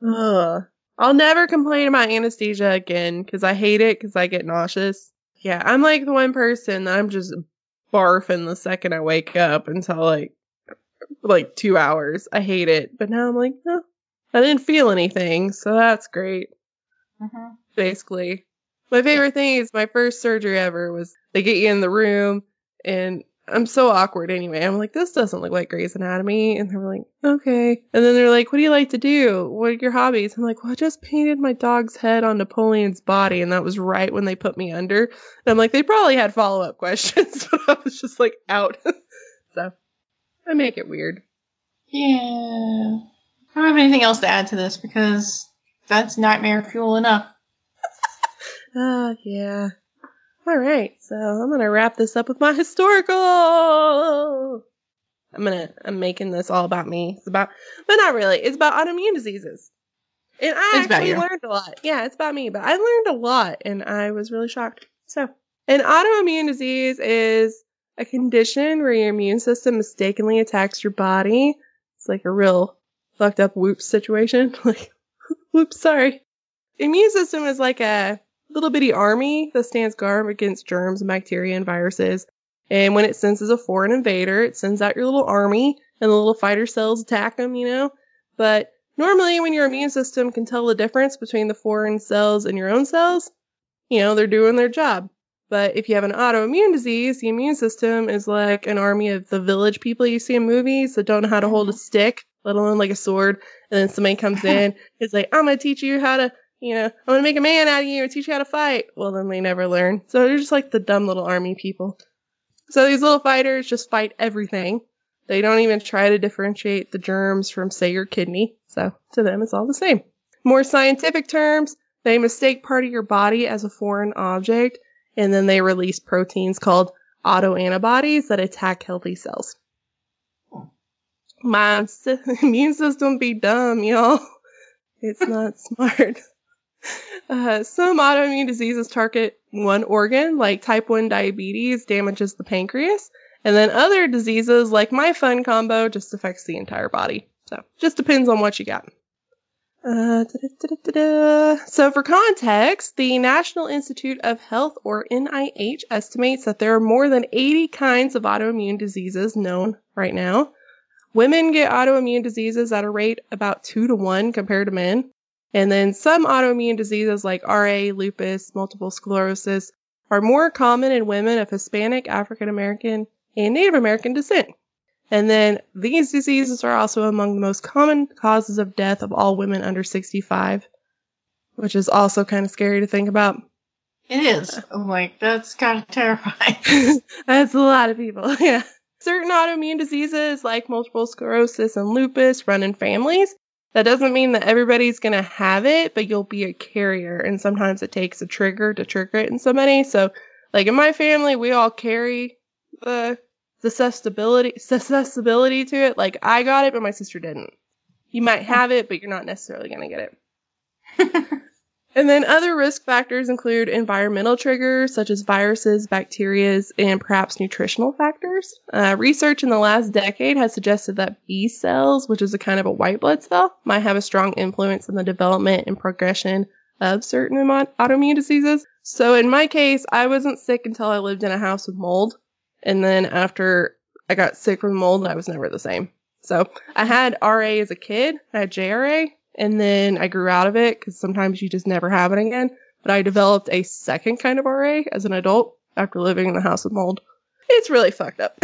Ugh. I'll never complain about anesthesia again because I hate it because I get nauseous. Yeah, I'm like the one person that I'm just barfing the second I wake up until like like two hours. I hate it, but now I'm like, no, I didn't feel anything, so that's great. Mhm. Basically, My favorite thing is my first surgery ever was they get you in the room and I'm so awkward anyway. I'm like, this doesn't look like Grey's Anatomy. And they're like, okay. And then they're like, what do you like to do? What are your hobbies? I'm like, well, I just painted my dog's head on Napoleon's body. And that was right when they put me under. And I'm like, they probably had follow up *laughs* questions, but I was just like out. *laughs* so I make it weird. Yeah. I don't have anything else to add to this because that's nightmare fuel enough. Uh, *laughs* yeah. All right, so I'm gonna wrap this up with my *laughs* historical. I'm gonna I'm making this all about me. It's about, but not really. It's about autoimmune diseases. And I It's actually learned a lot. Yeah, it's about me, but I learned a lot, and I was really shocked. So, an autoimmune disease is a condition where your immune system mistakenly attacks your body. It's like a real fucked up whoops situation. *laughs* Like, whoops, sorry. Immune system is like a little bitty army that stands guard against germs and bacteria and viruses. And when it senses a foreign invader, it sends out your little army and the little fighter cells attack them, you know? But normally when your immune system can tell the difference between the foreign cells and your own cells, you know, they're doing their job. But if you have an autoimmune disease, the immune system is like an army of the village people you see in movies that don't know how to hold a mm-hmm. stick, let alone like a sword. And then somebody comes *laughs* in, is like, I'm gonna teach you how to, you know, I'm gonna make a man out of you and teach you how to fight. Well, then they never learn. So they're just like the dumb little army people. So these little fighters just fight everything. They don't even try to differentiate the germs from, say, your kidney. So to them, it's all the same. More scientific terms, they mistake part of your body as a foreign object, and then they release proteins called autoantibodies that attack healthy cells. My *laughs* immune system be dumb, y'all. It's not *laughs* smart. Uh, some autoimmune diseases target one organ, like type 1 diabetes damages the pancreas, and then other diseases, like my fun combo, just affects the entire body. So, just depends on what you got. Uh. So, for context, the National Institute of Health, or NIH, estimates that there are more than 80 kinds of autoimmune diseases known right now. Women get autoimmune diseases at a rate about 2 to 1 compared to men. And then some autoimmune diseases like RA, lupus, multiple sclerosis are more common in women of Hispanic, African American, and Native American descent. And then these diseases are also among the most common causes of death of all women under 65, which is also kind of scary to think about. It is. *laughs* I'm like, that's kind of terrifying. *laughs* That's a lot of people, *laughs* yeah. Certain autoimmune diseases like multiple sclerosis and lupus run in families. That doesn't mean that everybody's going to have it, but you'll be a carrier. And sometimes it takes a trigger to trigger it in somebody. So, like in my family, we all carry the susceptibility, susceptibility to it. Like I got it, but my sister didn't. You might hmm. have it, but you're not necessarily going to get it. *laughs* And then other risk factors include environmental triggers such as viruses, bacteria, and perhaps nutritional factors. Uh, research in the last decade has suggested that B cells, which is a kind of a white blood cell, might have a strong influence in the development and progression of certain autoimmune diseases. So in my case, I wasn't sick until I lived in a house with mold. And then after I got sick from mold, I was never the same. So I had RA as a kid, I had JRA, and then I grew out of it because sometimes you just never have it again. But I developed a second kind of RA as an adult after living in the house with mold. It's really fucked up.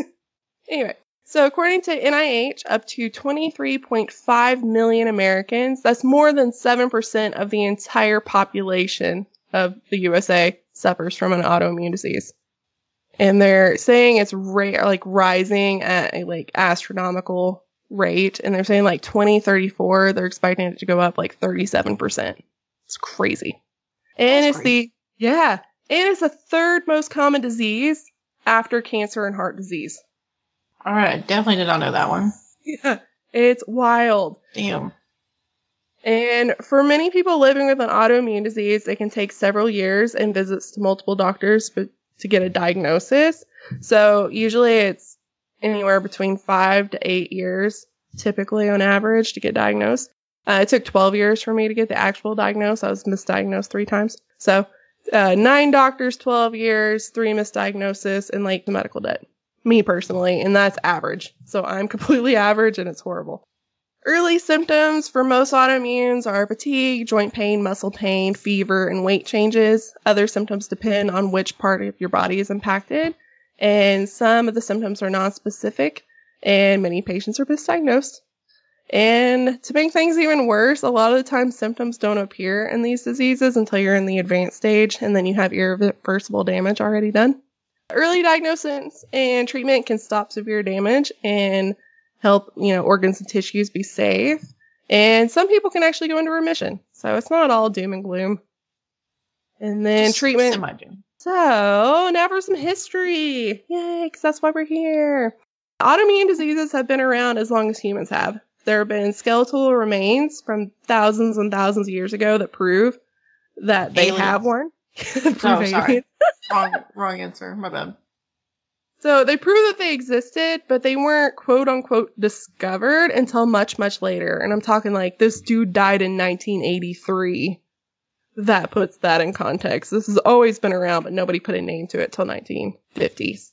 *laughs* anyway, so according to NIH, up to 23.5 million Americans, that's more than 7% of the entire population of the USA, suffers from an autoimmune disease. And they're saying it's ra- like rising at a like astronomical rate and they're saying like 2034 they're expecting it to go up like 37% it's crazy. And That's it's the yeah and it's the third most common disease after cancer and heart disease. All right, definitely did not know that one. *laughs* yeah it's wild. Damn. and for many people living with an autoimmune disease it can take several years and visits to multiple doctors but to get a diagnosis. So usually it's anywhere between five to eight years, typically on average, to get diagnosed. Uh, it took 12 years for me to get the actual diagnosis. I was misdiagnosed three times. So, uh, nine doctors, 12 years, three misdiagnoses, and like the medical debt. Me personally, and that's average. So I'm *laughs* completely average and it's horrible. Early symptoms for most autoimmunes are fatigue, joint pain, muscle pain, fever, and weight changes. Other symptoms depend on which part of your body is impacted, and some of the symptoms are non-specific, and many patients are misdiagnosed. And to make things even worse, a lot of the time symptoms don't appear in these diseases until you're in the advanced stage, and then you have irreversible damage already done. Early diagnosis and treatment can stop severe damage and help, you know, organs and tissues be safe. And some people can actually go into remission. So it's not all doom and gloom. And then Just treatment. semi-doom. So now for some history. Yay, because that's why we're here. Autoimmune diseases have been around as long as humans have. There have been skeletal remains from thousands and thousands of years ago that prove that they Aliens. have one. *laughs* Oh, sorry. wrong, *laughs* wrong answer. My bad. So they prove that they existed, but they weren't quote unquote discovered until much, much later. And I'm talking like this dude died in 1983. That puts that in context. This has always been around, but nobody put a name to it till 1950s.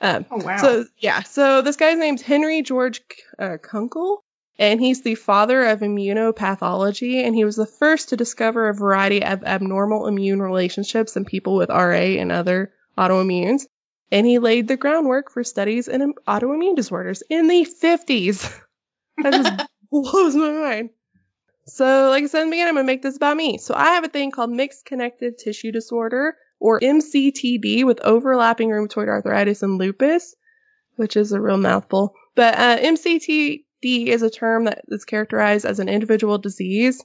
Um, Oh wow. so yeah, so this guy's name's Henry George uh, Kunkel, and he's the father of immunopathology, and he was the first to discover a variety of abnormal immune relationships in people with RA and other autoimmunes, and he laid the groundwork for studies in autoimmune disorders in the 50s. *laughs* That just *laughs* blows my mind. So, like I said in the beginning, I'm gonna make this about me. So, I have a thing called mixed connective tissue disorder, or MCTD, with overlapping rheumatoid arthritis and lupus, which is a real mouthful. But uh, MCTD is a term that is characterized as an individual disease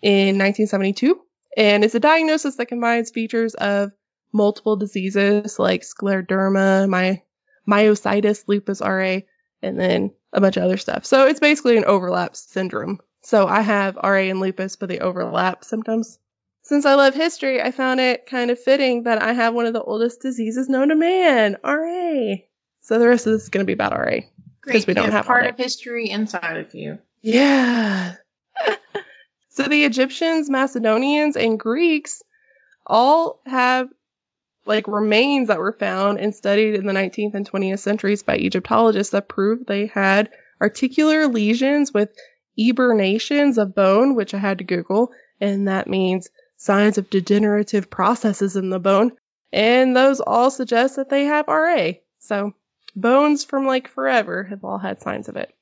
in 1972, and it's a diagnosis that combines features of multiple diseases like scleroderma, my myositis, lupus RA, and then a bunch of other stuff. So it's basically an overlap syndrome. So I have RA and lupus, but they overlap symptoms. Since I love history, I found it kind of fitting that I have one of the oldest diseases known to man, RA. So the rest of this is going to be about RA. Great. we don't have part of history inside of you. Yeah. *laughs* so the Egyptians, Macedonians, and Greeks all have like remains that were found and studied in the 19th and 20th centuries by Egyptologists that prove they had articular lesions with eburnations of bone, which I had to Google, and that means signs of degenerative processes in the bone. And those all suggest that they have RA. So bones from like forever have all had signs of it.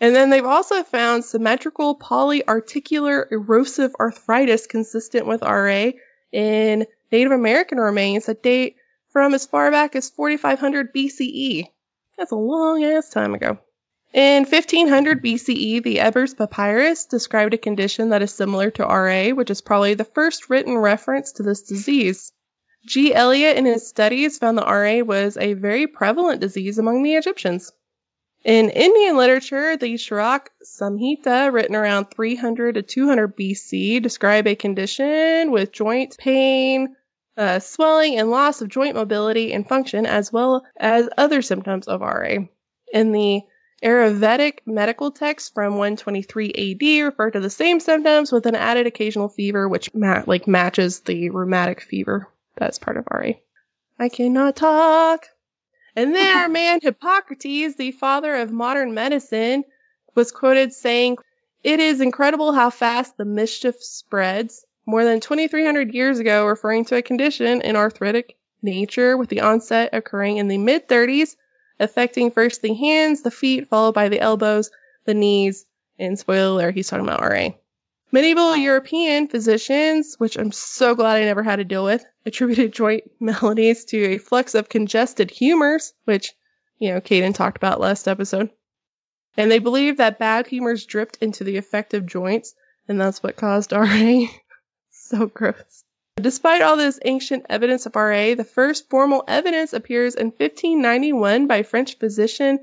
And then they've also found symmetrical polyarticular erosive arthritis consistent with RA in Native American remains that date from as far back as 4500 BCE. That's a long ass time ago. In 1500 BCE, the Ebers Papyrus described a condition that is similar to RA, which is probably the first written reference to this disease. G. Elliot, in his studies, found that RA was a very prevalent disease among the Egyptians. In Indian literature, the Charak Samhita, written around 300 to 200 BC, describe a condition with joint pain, uh, swelling, and loss of joint mobility and function, as well as other symptoms of RA. In the Ayurvedic medical texts from 123 AD refer to the same symptoms with an added occasional fever, which ma- like matches the rheumatic fever that's part of RA. I cannot talk. And then our *laughs* man Hippocrates, the father of modern medicine, was quoted saying, It is incredible how fast the mischief spreads. More than 2,300 years ago, referring to a condition in arthritic nature with the onset occurring in the mid 30s, affecting first the hands, the feet, followed by the elbows, the knees, and spoiler alert, he's talking about RA. Medieval European physicians, which I'm so glad I never had to deal with, attributed joint *laughs* maladies to a flux of congested humors, which, you know, Kaden talked about last episode. And they believed that bad humors dripped into the affected joints, and that's what caused RA. *laughs* so gross. Despite all this ancient evidence of RA, the first formal evidence appears in 1591 by French physician,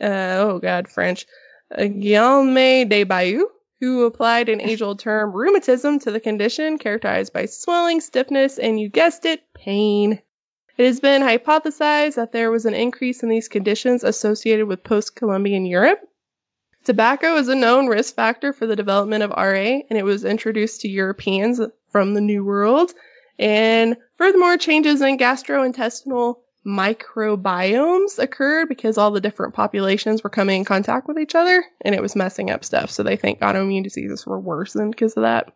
uh, oh god, French, uh, Guillaume de Baillou, who applied an *laughs* age-old term rheumatism to the condition characterized by swelling, stiffness, and you guessed it, pain. It has been hypothesized that there was an increase in these conditions associated with post-Columbian Europe. Tobacco is a known risk factor for the development of RA, and it was introduced to Europeans from the New World. And furthermore, changes in gastrointestinal microbiomes occurred because all the different populations were coming in contact with each other and it was messing up stuff. So they think autoimmune diseases were worsened because of that.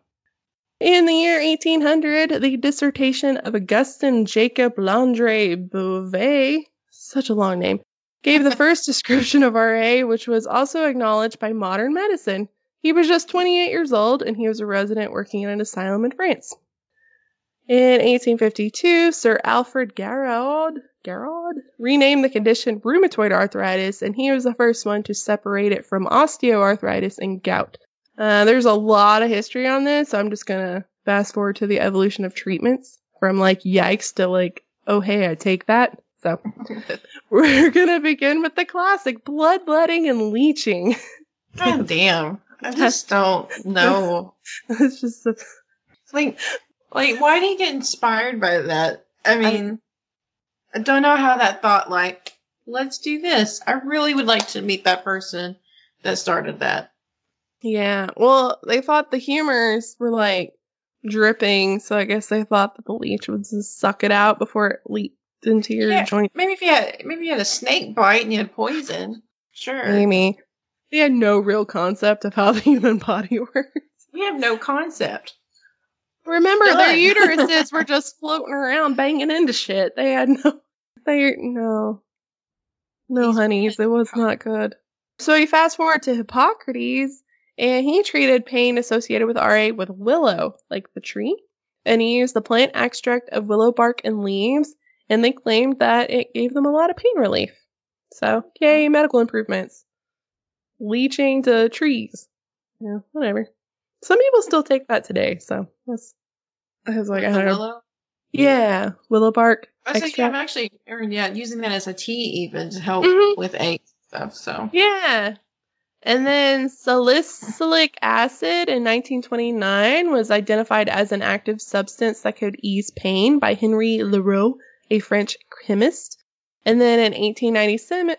In the year 1800, the dissertation of Augustin Jacob Landré-Beauvais, such a long name, gave the *laughs* first description of RA, which was also acknowledged by modern medicine. He was just 28 years old and he was a resident working in an asylum in France. In 1852, Sir Alfred Garrod, renamed the condition rheumatoid arthritis, and he was the first one to separate it from osteoarthritis and gout. Uh, there's a lot of history on this, so I'm just gonna fast forward to the evolution of treatments from like yikes to like, oh hey, I take that. So *laughs* we're gonna begin with the classic bloodletting and leeching. God damn. I just don't know. *laughs* it's just a, Like, like, why do you get inspired by that? I mean, I, don't know how that thought, like, let's do this. I really would like to meet that person that started that. yeah. Well, they thought the humors were like dripping, so I guess they thought that the leech would just suck it out before it leaked into your Yeah, joint. Maybe if you had, maybe you had a snake bite and you had poison. Sure. Amy. They had no real concept of how *laughs* the human body works. We have no concept. Remember, their uteruses were *laughs* just floating around, banging into shit. They had no, they no, no These- honeys. It was not good. So we fast forward to Hippocrates, and he treated pain associated with RA with willow, like the tree, and he used the plant extract of willow bark and leaves, and they claimed that it gave them a lot of pain relief. So, yay, medical improvements. Leeching to trees. Yeah, whatever. Some people still take that today, so that's. I was like, I The don't know. willow. Yeah, willow bark. I was like, yeah, I'm actually, or yeah, using that as a tea even to help Mhm. with aches stuff. So Yeah. And then salicylic acid in 1929 was identified as an active substance that could ease pain by Henri Leroux, a French chemist. And then in 1897,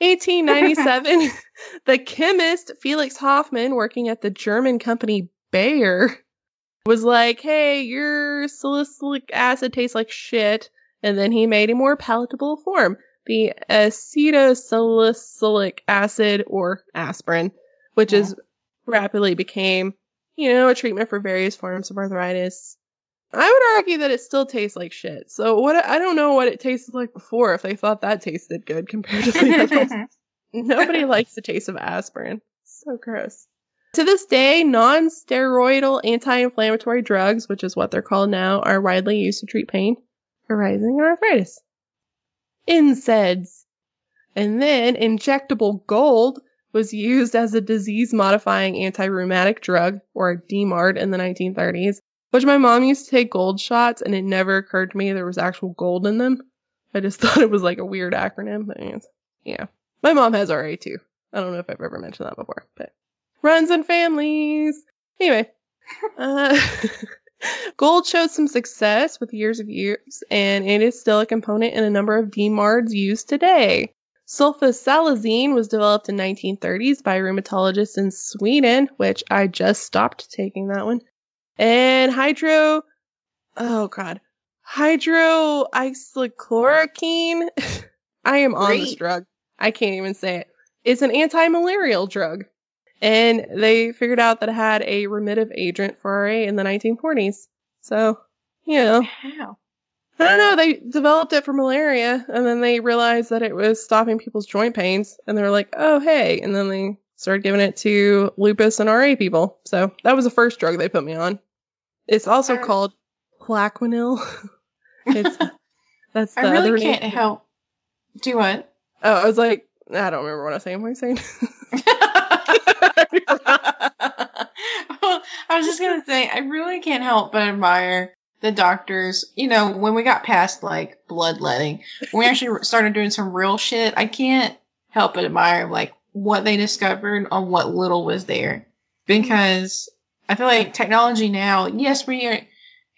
1897 *laughs* the chemist Felix Hoffmann, working at the German company Bayer, was like, hey, your salicylic acid tastes like shit. And then he made a more palatable form the acetylsalicylic acid or aspirin, which is rapidly became, you know, a treatment for various forms of arthritis. I would argue that it still tastes like shit. So what I don't know what it tasted like before if they thought that tasted good compared to the other. *laughs* Nobody *laughs* likes the taste of aspirin. So gross. To this day, non-steroidal anti-inflammatory drugs, which is what they're called now, are widely used to treat pain arising in arthritis. NSAIDs. And then injectable gold was used as a disease modifying anti rheumatic drug, or DMARD, in the 1930s, which my mom used to take gold shots, and it never occurred to me there was actual gold in them. I just *laughs* thought it was like a weird acronym. But yeah. My mom has RA too. I don't know if I've ever mentioned that before, but runs in families. Anyway, *laughs* uh, *laughs* gold showed some success with years of use, and it is still a component in a number of DMARDs used today. Sulfasalazine was developed in 1930s by rheumatologists in Sweden, which I just stopped taking that one. And hydro, oh god, hydroxychloroquine. *laughs* I am on this drug. I can't even say it. It's an anti-malarial drug. And they figured out that it had a remittive agent for RA in the 1940s. So, you know, how? I don't know. They developed it for malaria, and then they realized that it was stopping people's joint pains, and they were like, "Oh, hey!" And then they started giving it to lupus and RA people. So that was the first drug they put me on. It's also I- called Plaquenil. *laughs* it's *laughs* that's the I really other can't name. help. Do what? Oh, I was like, I don't remember what I was saying. What was I saying? well, *laughs* I was just gonna say, I really can't help but admire the doctors. You know, when we got past like bloodletting, when we actually started doing some real shit, I can't help but admire like what they discovered on what little was there. Because I feel like technology now, yes, we are.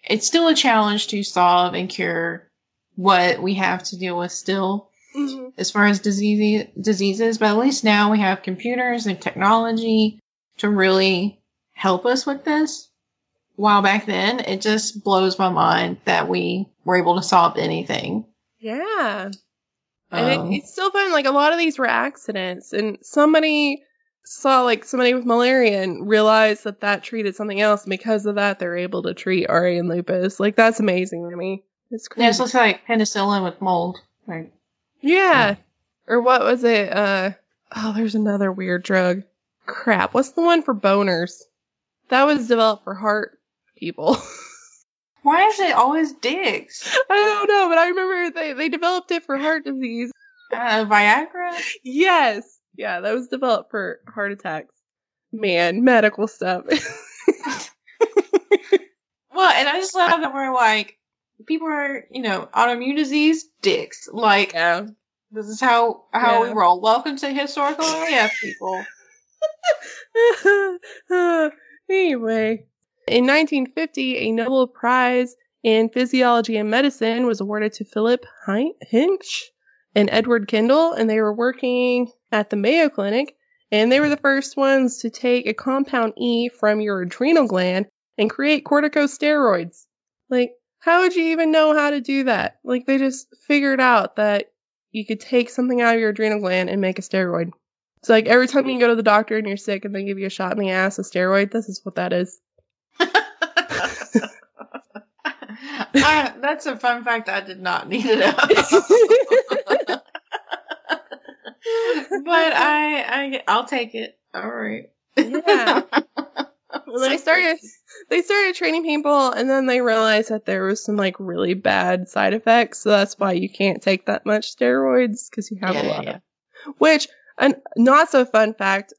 It's still a challenge to solve and cure what we have to deal with still Mhm. as far as disease, diseases, but at least now we have computers and technology to really help us with this. While back then, it just blows my mind that we were able to solve anything. Yeah. Um, And it, it's still fun. Like a lot of these were accidents, and somebody saw like somebody with malaria and realized that that treated something else. And because of that, they're able to treat RA and lupus. Like that's amazing to me. It's yeah, it's just like penicillin with mold. Like, Yeah. Or what was it? Uh oh, there's another weird drug. Crap. What's the one for boners? That was developed for heart people. *laughs* why is it always dicks? I don't know, but I remember they, they developed it for heart disease. Uh, Viagra? Yes. Yeah, that was developed for heart attacks. Man, medical stuff. *laughs* Well, and I just love that we're like, people are, you know, autoimmune disease, dicks. Like, yeah. this is how how Yeah. we roll. Welcome to historical AF, people. *laughs* anyway, in 1950, a Nobel Prize in Physiology and Medicine was awarded to Philip Hench and Edward Kendall, and they were working at the Mayo Clinic, and they were the first ones to take a compound E from your adrenal gland and create corticosteroids. Like, how would you even know how to do that? Like, they just figured out that you could take something out of your adrenal gland and make a steroid. It's like every time you go to the doctor and you're sick and they give you a shot in the ass, a steroid, this is what that is. *laughs* I, that's a fun fact I did not need to know. *laughs* but I, I, I'll take it. All right. Yeah. *laughs* Well, they started they started training people and then they realized that there was some like really bad side effects. So that's why you can't take that much steroids because you have Yeah, a lot yeah. of which a not so fun fact.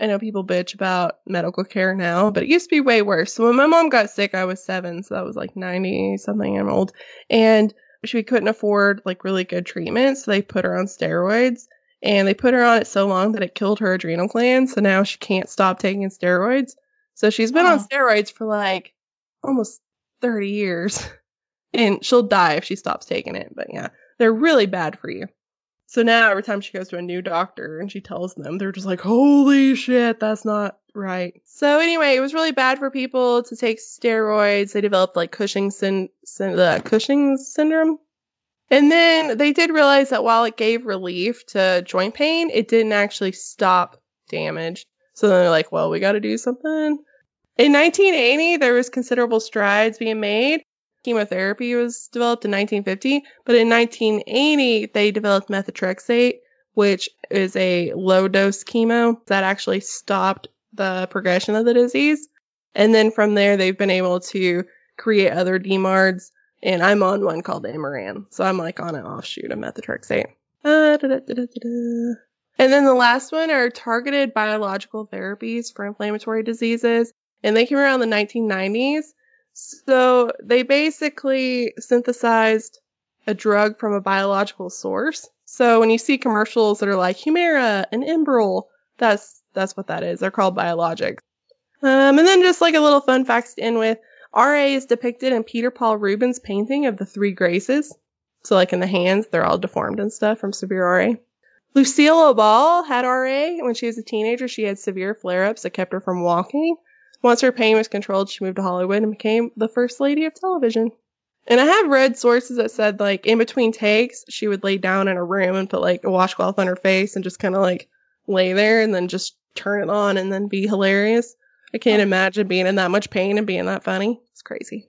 I know people bitch about medical care now, but it used to be way worse. So when my mom got sick, I was seven, so that was like ninety something. I'm old, and she couldn't afford like really good treatment, so they put her on steroids. And they put her on it so long that it killed her adrenal glands, so now she can't stop taking steroids. So she's been on Oh. steroids for like almost 30 years. *laughs* And she'll die if she stops taking it. But yeah, they're really bad for you. So now every time she goes to a new doctor and she tells them, they're just like, holy shit, that's not right. So anyway, it was really bad for people to take steroids. They developed like Cushing syn- syn- Cushing's syndrome. And then they did realize that while it gave relief to joint pain, it didn't actually stop damage. So then they're like, well, we got to do something. In 1980, there was considerable strides being made. Chemotherapy was developed in 1950, but in 1980, they developed methotrexate, which is a low dose chemo that actually stopped the progression of the disease. And then from there, they've been able to create other DMARDs, and I'm on one called Imuran. So I'm like on an offshoot of methotrexate. Ah, Da-da-da-da-da-da. And then the last one are targeted biological therapies for inflammatory diseases. And they came around the 1990s. So they basically synthesized a drug from a biological source. So when you see commercials that are like Humira and Enbrel, that's that's what that is. They're called biologics. Um, and then just like a little fun fact to end with, RA is depicted in Peter Paul Rubens' painting of the Three Graces. So like in the hands, they're all deformed and stuff from severe RA. Lucille O'Ball had RA. When she was a teenager, she had severe flare-ups that kept her from walking. Once her pain was controlled, she moved to Hollywood and became the first lady of television. And I have read sources that said like in between takes, she would lay down in a room and put like a washcloth on her face and just kind of like lay there and then just turn it on and then be hilarious. I can't oh. imagine being in that much pain and being that funny. It's crazy.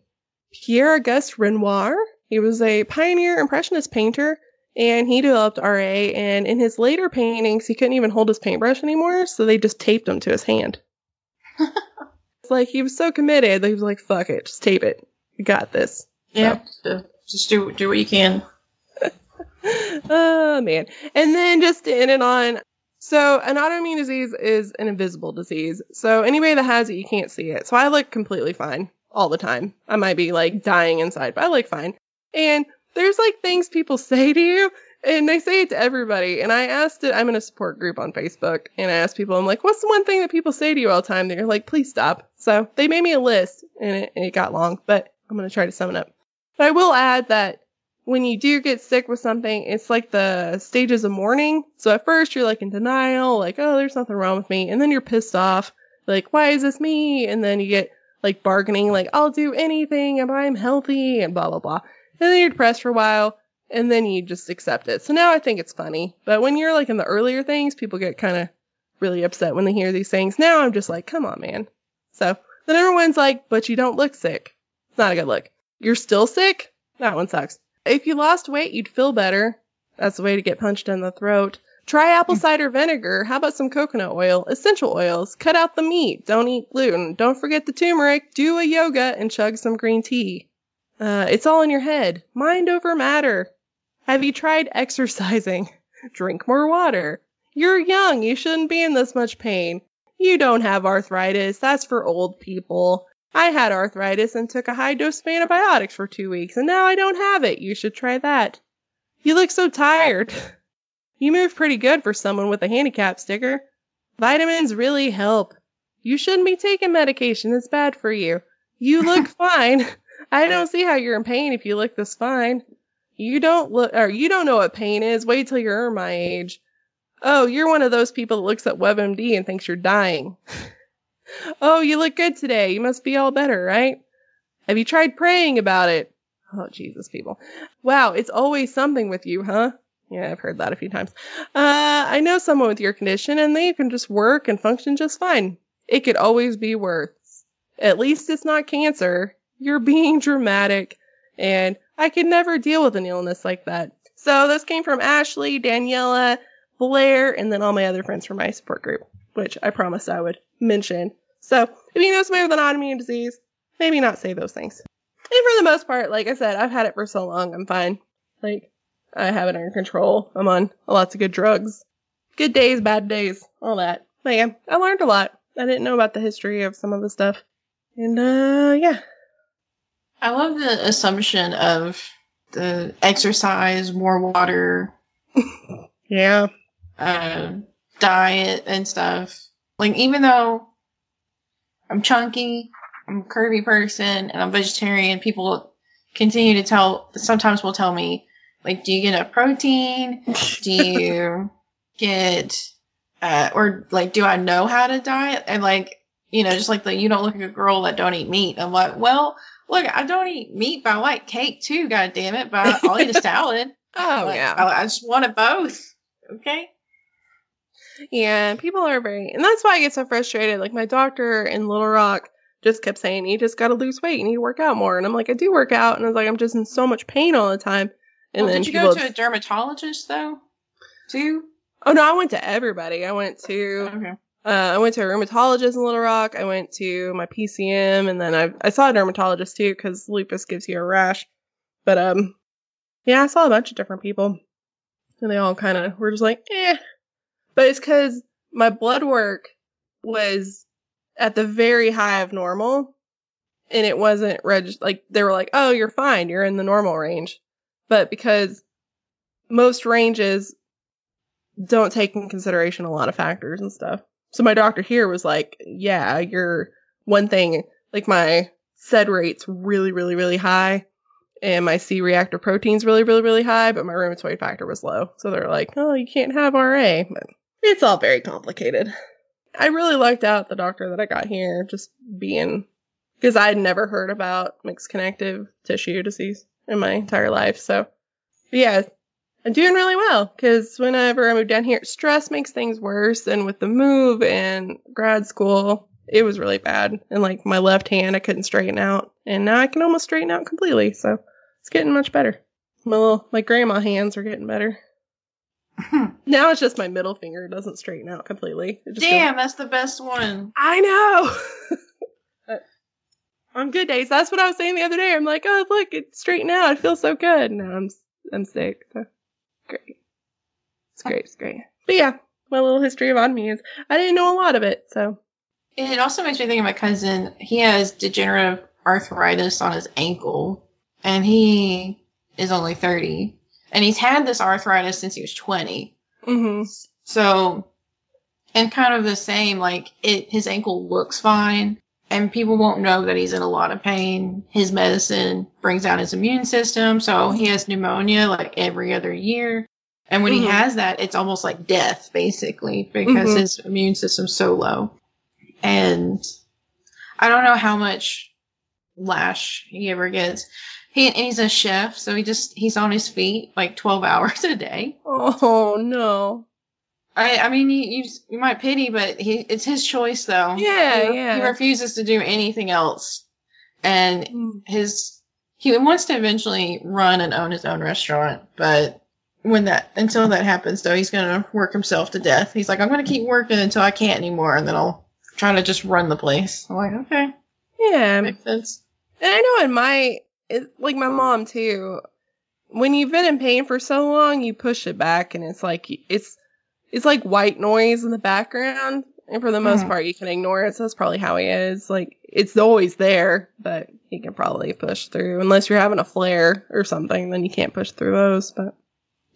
Pierre Auguste Renoir, he was a pioneer impressionist painter and he developed RA and in his later paintings he couldn't even hold his paintbrush anymore, so they just taped him to his hand. *laughs* like he was so committed that he was like, fuck it, just tape it. You got this. Yeah. Just, just do do what you can. *laughs* oh man. And then just to end it on so an autoimmune disease is an invisible disease. So anybody that has it, you can't see it. So I look completely fine all the time. I might be like dying inside, but I look fine. And there's like things people *laughs* say to you and they say it to everybody. And I asked it, I'm in a support group on Facebook and I asked people, I'm like, what's the one thing that people say to you all the time that you're like, please stop. So they made me a list and it, and it got long, but I'm going to try to sum it up. But I will add that when you do get sick with something, it's like the stages of mourning. So at first you're like in denial, like, oh, there's nothing wrong with me. And then you're pissed off, like, why is this me? And then you get like bargaining, like, I'll do anything if I'm healthy and blah, blah, blah. And then you're depressed for a while. And then you just accept it. So now I think it's funny. But when you're like in the earlier things, people get kind of really upset when they hear these things. Now I'm just like, come on, man. So then everyone's like, but you don't look sick. It's not a good look. You're still sick? That one sucks. If you lost weight, you'd feel better. That's the way to get punched in the throat. Try apple cider vinegar. How about some coconut oil? Essential oils. Cut out the meat. Don't eat gluten. Don't forget the turmeric. Do a yoga and chug some green tea. Uh, it's all in your head. Mind over matter. Have you tried exercising? *laughs* Drink more water. You're young. You shouldn't be in this much pain. You don't have arthritis. That's for old people. I had arthritis and took a high dose of antibiotics for two weeks, and now I don't have it. You should try that. You look so tired. *laughs* You move pretty good for someone with a handicap sticker. Vitamins really help. You shouldn't be taking medication. It's bad for you. You look *laughs* fine. I don't see how you're in pain if you look this fine. You don't look, or you don't know what pain is. Wait till you're my age. Oh, you're one of those people that looks at WebMD and thinks you're dying. *laughs* oh, you look good today. You must be all better, right? Have you tried praying about it? Oh, Jesus, people. Wow, it's always something with you, huh? Yeah, I've heard that a few times. Uh, I know someone with your condition and they can just work and function just fine. It could always be worse. At least it's not cancer. You're being dramatic and I could never deal with an illness like that. So this came from Ashley, Daniela, Blair, and then all my other friends from my support group, which I promised I would mention. So if you know somebody with an autoimmune disease, maybe not say those things. And for the most part, like I said, I've had it for so long, I'm fine. Like, I have it under control. I'm on lots of good drugs. Good days, bad days, all that. But yeah, I learned a lot. I didn't know about the history of some of the stuff. And uh yeah. I love the assumption of the exercise, more water, *laughs* Yeah. uh, diet and stuff. Like even though I'm chunky, I'm a curvy person, and I'm vegetarian, people continue to tell. Sometimes will tell me, like, do you get enough protein? Do *laughs* you get, uh, or like, do I know how to diet? And like, you know, just like the you don't look like a girl that don't eat meat. I'm like, well, look, I don't eat meat, but I like cake too. God damn it! But I'll eat a *laughs* salad. Oh Like, yeah. I, I just wanted both. Okay. Yeah, people are very, and that's why I get so frustrated. Like my doctor in Little Rock just kept saying, "You just got to lose weight. You need to work out more." And I'm like, "I do work out," and I was like, "I'm just in so much pain all the time." And well, then did you go to a dermatologist though? Too. oh no, I went to everybody. I went to, Okay. Uh, I went to a rheumatologist in Little Rock. I went to my PCM, and then I I saw a dermatologist too because lupus gives you a rash. But um, yeah, I saw a bunch of different people, and they all kind of were just like, eh. But it's because my blood work was at the very high of normal, and it wasn't reg like they were like, oh, you're fine, you're in the normal range. But because most ranges don't take in consideration a lot of factors and stuff. So my doctor here was like, yeah, you're one thing, like my SED rate's really, really, really high. And my C reactive protein's really, really, really high, but my rheumatoid factor was low. So they're like, oh, you can't have RA. But it's all very complicated. I really lucked out the doctor that I got here, just being, because I had never heard about mixed connective tissue disease in my entire life. So, yeah, I'm doing really well because whenever I moved down here, stress makes things worse. And with the move and grad school, it was really bad. And like my left hand, I couldn't straighten out. And now I can almost straighten out completely. So it's getting much better. My little, my grandma hands are getting better. *laughs* Now it's just my middle finger doesn't straighten out completely. It goes- Damn, that's the best one. I know. *laughs* Uh, on good days, that's what I was saying the other day. I'm like, oh look, it's straightened out. It feels so good. Now I'm I'm sick. So great. It's great. It's great. But yeah, my little history of autoimmune is I didn't know a lot of it. So It also makes me think of my cousin. He has degenerative arthritis on his ankle, and he is only 30. And he's had this arthritis since he was 20. hmm So, and kind of the same, like, it, his ankle looks fine, and people won't know that he's in a lot of pain. His medicine brings down his immune system, so he has pneumonia like every other year. And when Mhm. he has that, it's almost like death, basically, because Mhm. his immune system's so low. And I don't know how much lash he ever gets. He and he's a chef, so he just he's on his feet like twelve *laughs* hours a day. Oh no. I I mean you you, you might pity, but he it's his choice though. Yeah, He- yeah. He refuses to do anything else, and Mm. his he wants to eventually run and own his own restaurant, but when that until that happens though, he's gonna work himself to death. He's like, I'm gonna keep working until I can't anymore, and then I'll try to just run the place. I'm like, okay, Yeah. makes sense. And I know in my, it, like my mom too, when you've been in pain for so long, you push it back and it's like, it's, it's like white noise in the background. And for the most Mhm. part, you can ignore it. So that's probably how he is. Like, it's always there, but he can probably push through. Unless you're having a flare or something, then you can't push through those. But,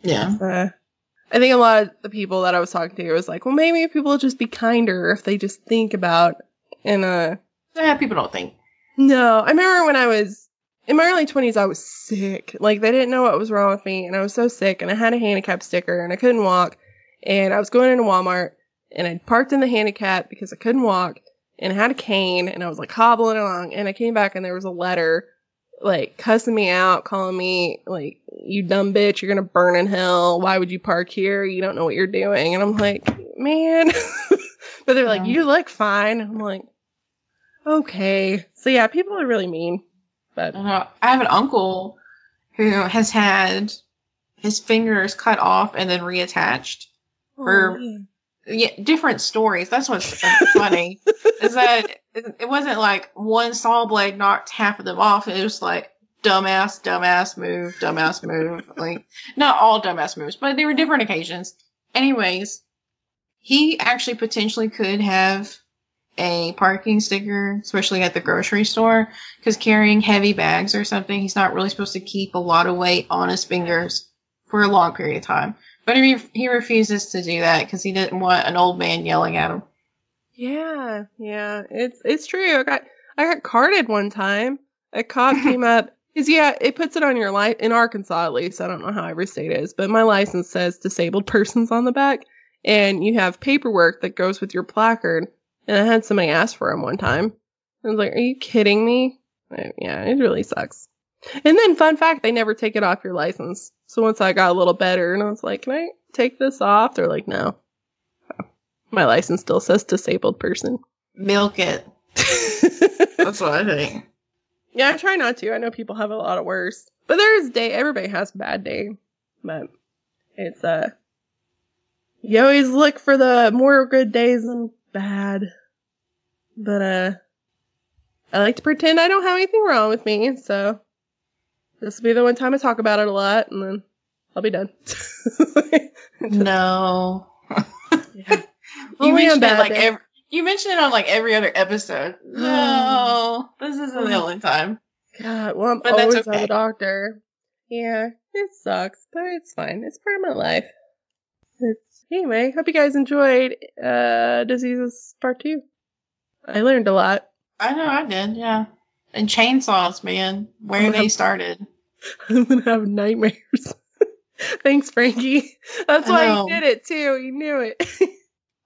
Yeah, uh, I think a lot of the people that I was talking to was like, well, maybe if people just be kinder if they just think about in a, yeah. People don't think. no, I remember when I was in my early 20s, I was sick. Like, they didn't know what was wrong with me, and I was so sick, and I had a handicap sticker, and I couldn't walk. And I was going into Walmart, and I parked in the handicap because I couldn't walk, and I had a cane, and I was like hobbling along, and I came back, and there was a letter, like, cussing me out, calling me, like, you dumb bitch, you're gonna burn in hell. Why would you park here? You don't know what you're doing. And I'm like, man. *laughs* but they're like, Yeah. you look fine. I'm like, Okay. So yeah, people are really mean. But I know. I have an uncle who has had his fingers cut off and then reattached. For- Oh. Yeah, different stories. That's what's funny. *laughs* is that it, it wasn't like one saw blade knocked half of them off. It was like dumbass, dumbass move, dumbass move. Like not all dumbass moves, but they were different occasions. Anyways, he actually potentially could have a parking sticker, especially at the grocery store, because carrying heavy bags or something, he's not really supposed to keep a lot of weight on his fingers for a long period of time. But he, he refuses to do that because he didn't want an old man yelling at him. yeah, yeah, it's it's true. I got I got carded one time. A cop *laughs* came up. Cause yeah, it puts it on your life in Arkansas at least. I don't know how every state is, but my license says disabled persons on the back, and you have paperwork that goes with your placard. And I had somebody ask for him one time. I was like, "Are you kidding me?" Yeah, it really sucks. And then, fun fact, they never take it off your license. So once I got a little better, and I was like, "Can I take this off?" They're like, "No." My license still says disabled person. Milk it. *laughs* That's what I think. Yeah, I try not to. I know people have a lot of worse. But there's day everybody has a bad day. But it's uh you always look for the more good days than bad. But uh I like to pretend I don't have anything wrong with me, so this will be the one time I talk about it a lot and then I'll be done. *laughs* No. Yeah. *laughs* You mentioned it like every, you mentioned it on like every other episode. No, this isn't the only time. God, well, I'm But that's always at okay. the doctor. Yeah, it sucks, but it's fine. It's part of my life. It's anyway. Hope you guys enjoyed uh diseases part two. I learned a lot. I know I did, yeah. And chainsaws, man, where Oh, they yeah. started. *laughs* I'm gonna have nightmares. *laughs* Thanks, Frankie. That's I why know. he did it too. He knew it. *laughs*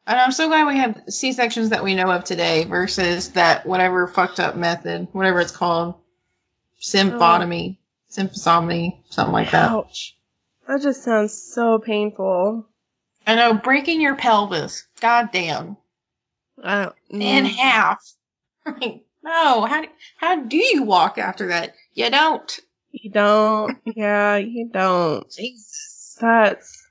And I'm so glad we have C sections that we know of today versus that whatever fucked up method, whatever it's called, symphotomy, symphosomy, something like that. Ouch. That just sounds so painful. I know breaking your pelvis, goddamn, I don't. in mm. half. No, how do, how do you walk after that? You don't. You don't. Yeah, you don't. Jesus. That's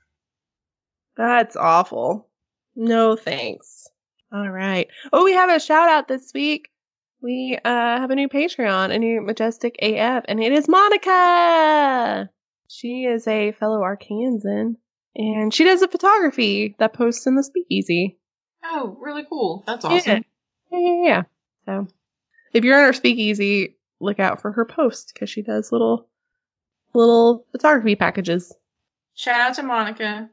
that's awful. No thanks. All right. Oh, we have a shout out this week. We uh have a new Patreon, a new Majestic AF, and it is Monica. She is a fellow Arkansan, and she does a photography that posts in the Speakeasy. Oh, really cool. That's awesome. Yeah, yeah, yeah. So, if you're in our Speakeasy, look out for her post because she does little little photography packages. Shout out to Monica.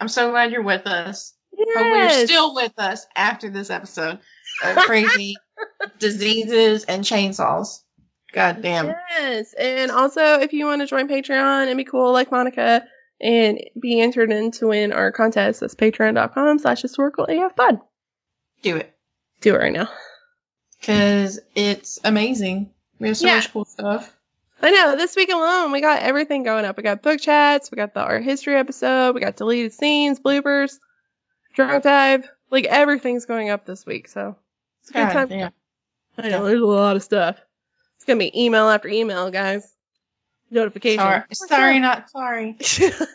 I'm so glad you're with us. Hopefully Yes. you're still with us after this episode of *laughs* crazy diseases and chainsaws. God damn. Yes. And also, if you want to join Patreon and be cool like Monica and be entered in to win our contest, that's patreon.com slash historical AF pod. Do it. Do it right now. Because it's amazing. We have so Yeah. much cool stuff. I know. This week alone, we got everything going up. We got book chats. We got the art history episode. We got deleted scenes, bloopers, drunk dive. Like everything's going up this week. So it's a good God time. damn. I know there's a lot of stuff. It's gonna be email after email, guys. Notification. Sorry, sorry, not sorry.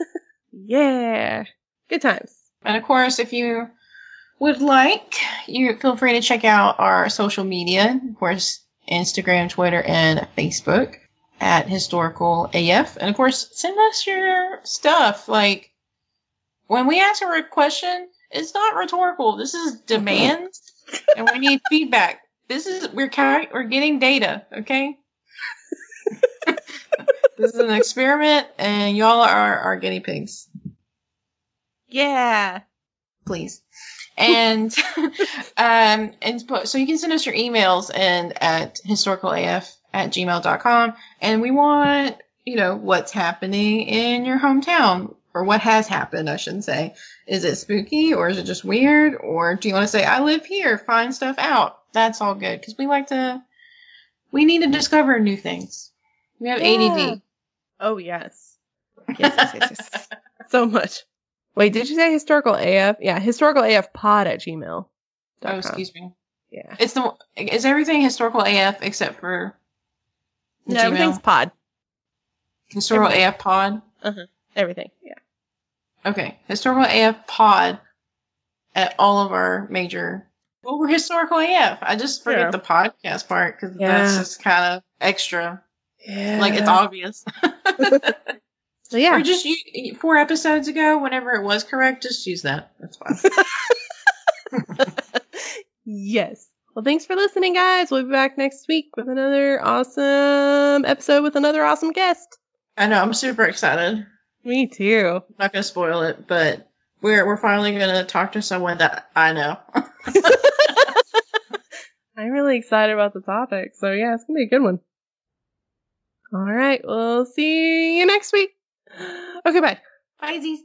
*laughs* yeah. Good times. And of course, if you would like, you feel free to check out our social media. Of course, Instagram, Twitter, and Facebook at historical AF. And of course, send us your stuff. Like when we ask a question, it's not rhetorical. This is demands, *laughs* and we need feedback. This is we're ca- we're getting data. Okay. *laughs* this is an experiment, and y'all are our guinea pigs Yeah. please. And *laughs* um and so you can send us your emails and at historicalaf at gmail.com and we want you know what's happening in your hometown or what has happened i shouldn't say is it spooky or is it just weird or do you want to say i live here find stuff out that's all good because we like to we need to discover new things we have Yeah. add Oh yes. Yes, yes, yes, yes. *laughs* so much. Wait, did you say historical AF? Yeah, historical AF pod at gmail. oh excuse me Yeah. it's the is everything historical af except for No, Gmail? everything's pod. historical everything. af pod Uh-huh. Everything. Yeah. Okay, historical AF pod at all of our major. Well, we're historical AF. I just forget Yeah. the podcast part because Yeah. that's just kind of extra. Yeah. Like it's obvious. *laughs* *laughs* So yeah. Or just you, four episodes ago, whenever it was correct, just use that. That's fine. *laughs* yes. Well, thanks for listening, guys. We'll be back next week with another awesome episode with another awesome guest. I know. I'm super excited. Me too. I'm not gonna spoil it, but we're we're finally gonna talk to someone that I know. *laughs* *laughs* I'm really excited about the topic. So yeah, it's gonna be a good one. All right. We'll see you next week. Okay. Bye. Bye, Z's.